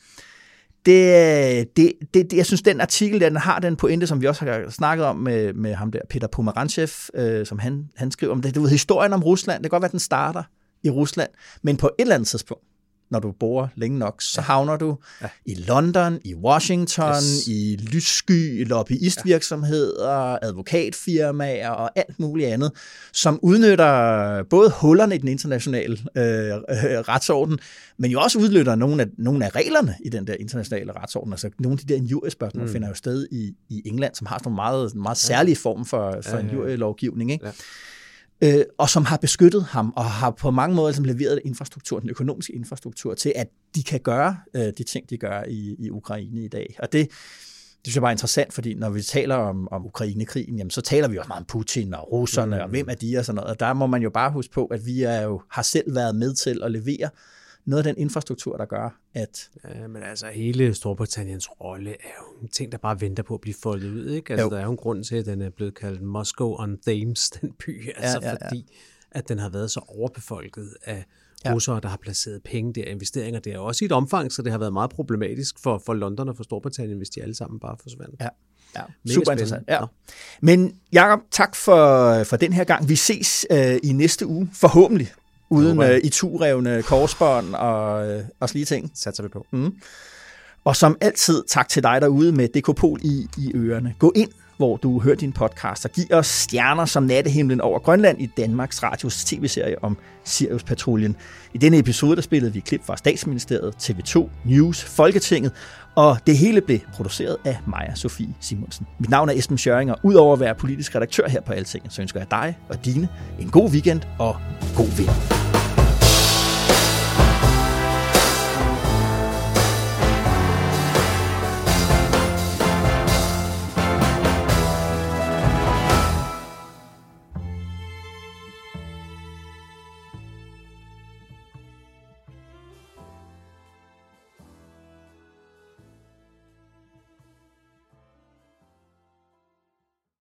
Speaker 1: Det, det, det, det, jeg synes, den artikel, den har den pointe, som vi også har snakket om med, med ham der, Peter Pomerantsev, øh, som han, han skriver om det. Du ved, historien om Rusland, det kan godt være, at den starter i Rusland, men på et eller andet tidspunkt, når du bor længe nok, så havner du ja. i London, i Washington,
Speaker 2: Yes.
Speaker 1: i lyssky lobbyistvirksomheder, advokatfirmaer og alt muligt andet, som udnytter både hullerne i den internationale øh, øh, retsorden, men jo også udnytter nogle af, nogle af reglerne i den der internationale retsorden. Altså nogle af de der injuriespørgsmål mm. finder jo sted i, i England, som har sådan nogle meget, meget særlige form for, for
Speaker 2: Ja, ja, ja.
Speaker 1: injurielovgivning. Ikke?
Speaker 2: Ja.
Speaker 1: Øh, og som har beskyttet ham, og har på mange måder ligesom leveret infrastruktur, den økonomiske infrastruktur, til at de kan gøre øh, de ting, de gør i, i Ukraine i dag. Og det, det synes jeg bare er interessant, fordi når vi taler om, om Ukraine-krigen, jamen, så taler vi også meget om Putin og russerne, mm. og hvem er de og sådan noget. Og der må man jo bare huske på, at vi er jo, har selv været med til at levere noget af den infrastruktur, der gør, at
Speaker 2: Ja, men altså hele Storbritanniens rolle er jo en ting, der bare venter på at blive foldet ud. Ikke? Altså,
Speaker 1: Jo.
Speaker 2: der er jo en grund til, at den er blevet kaldt Moscow on Thames, den by. Altså
Speaker 1: ja, ja.
Speaker 2: fordi, at den har været så overbefolket af
Speaker 1: Ja.
Speaker 2: russere, der har placeret penge der, investeringer der, også i et omfang, så det har været meget problematisk for, for London og for Storbritannien, hvis de alle sammen bare forsvandt.
Speaker 1: Ja, ja.
Speaker 2: Mega
Speaker 1: super interessant. Ja. Men Jacob, tak for, for den her gang. Vi ses øh, i næste uge, forhåbentlig, uden øh, i turevne korsbånd og, øh, og slige ting.
Speaker 2: Satser vi på.
Speaker 1: Og som altid, tak til dig derude med Dekopol i, i ørerne. Gå ind, hvor du hører din podcast, og giv os stjerner som nattehimlen over Grønland i Danmarks Radios tv-serie om Sirius Patruljen. I denne episode, der spillede vi klip fra Statsministeriet, TV2, News, Folketinget, og det hele blev produceret af Maja Sofie Simonsen. Mit navn er Esben Schøring, og udover at være politisk redaktør her på Altinget, så ønsker jeg dig og dine en god weekend og god vind.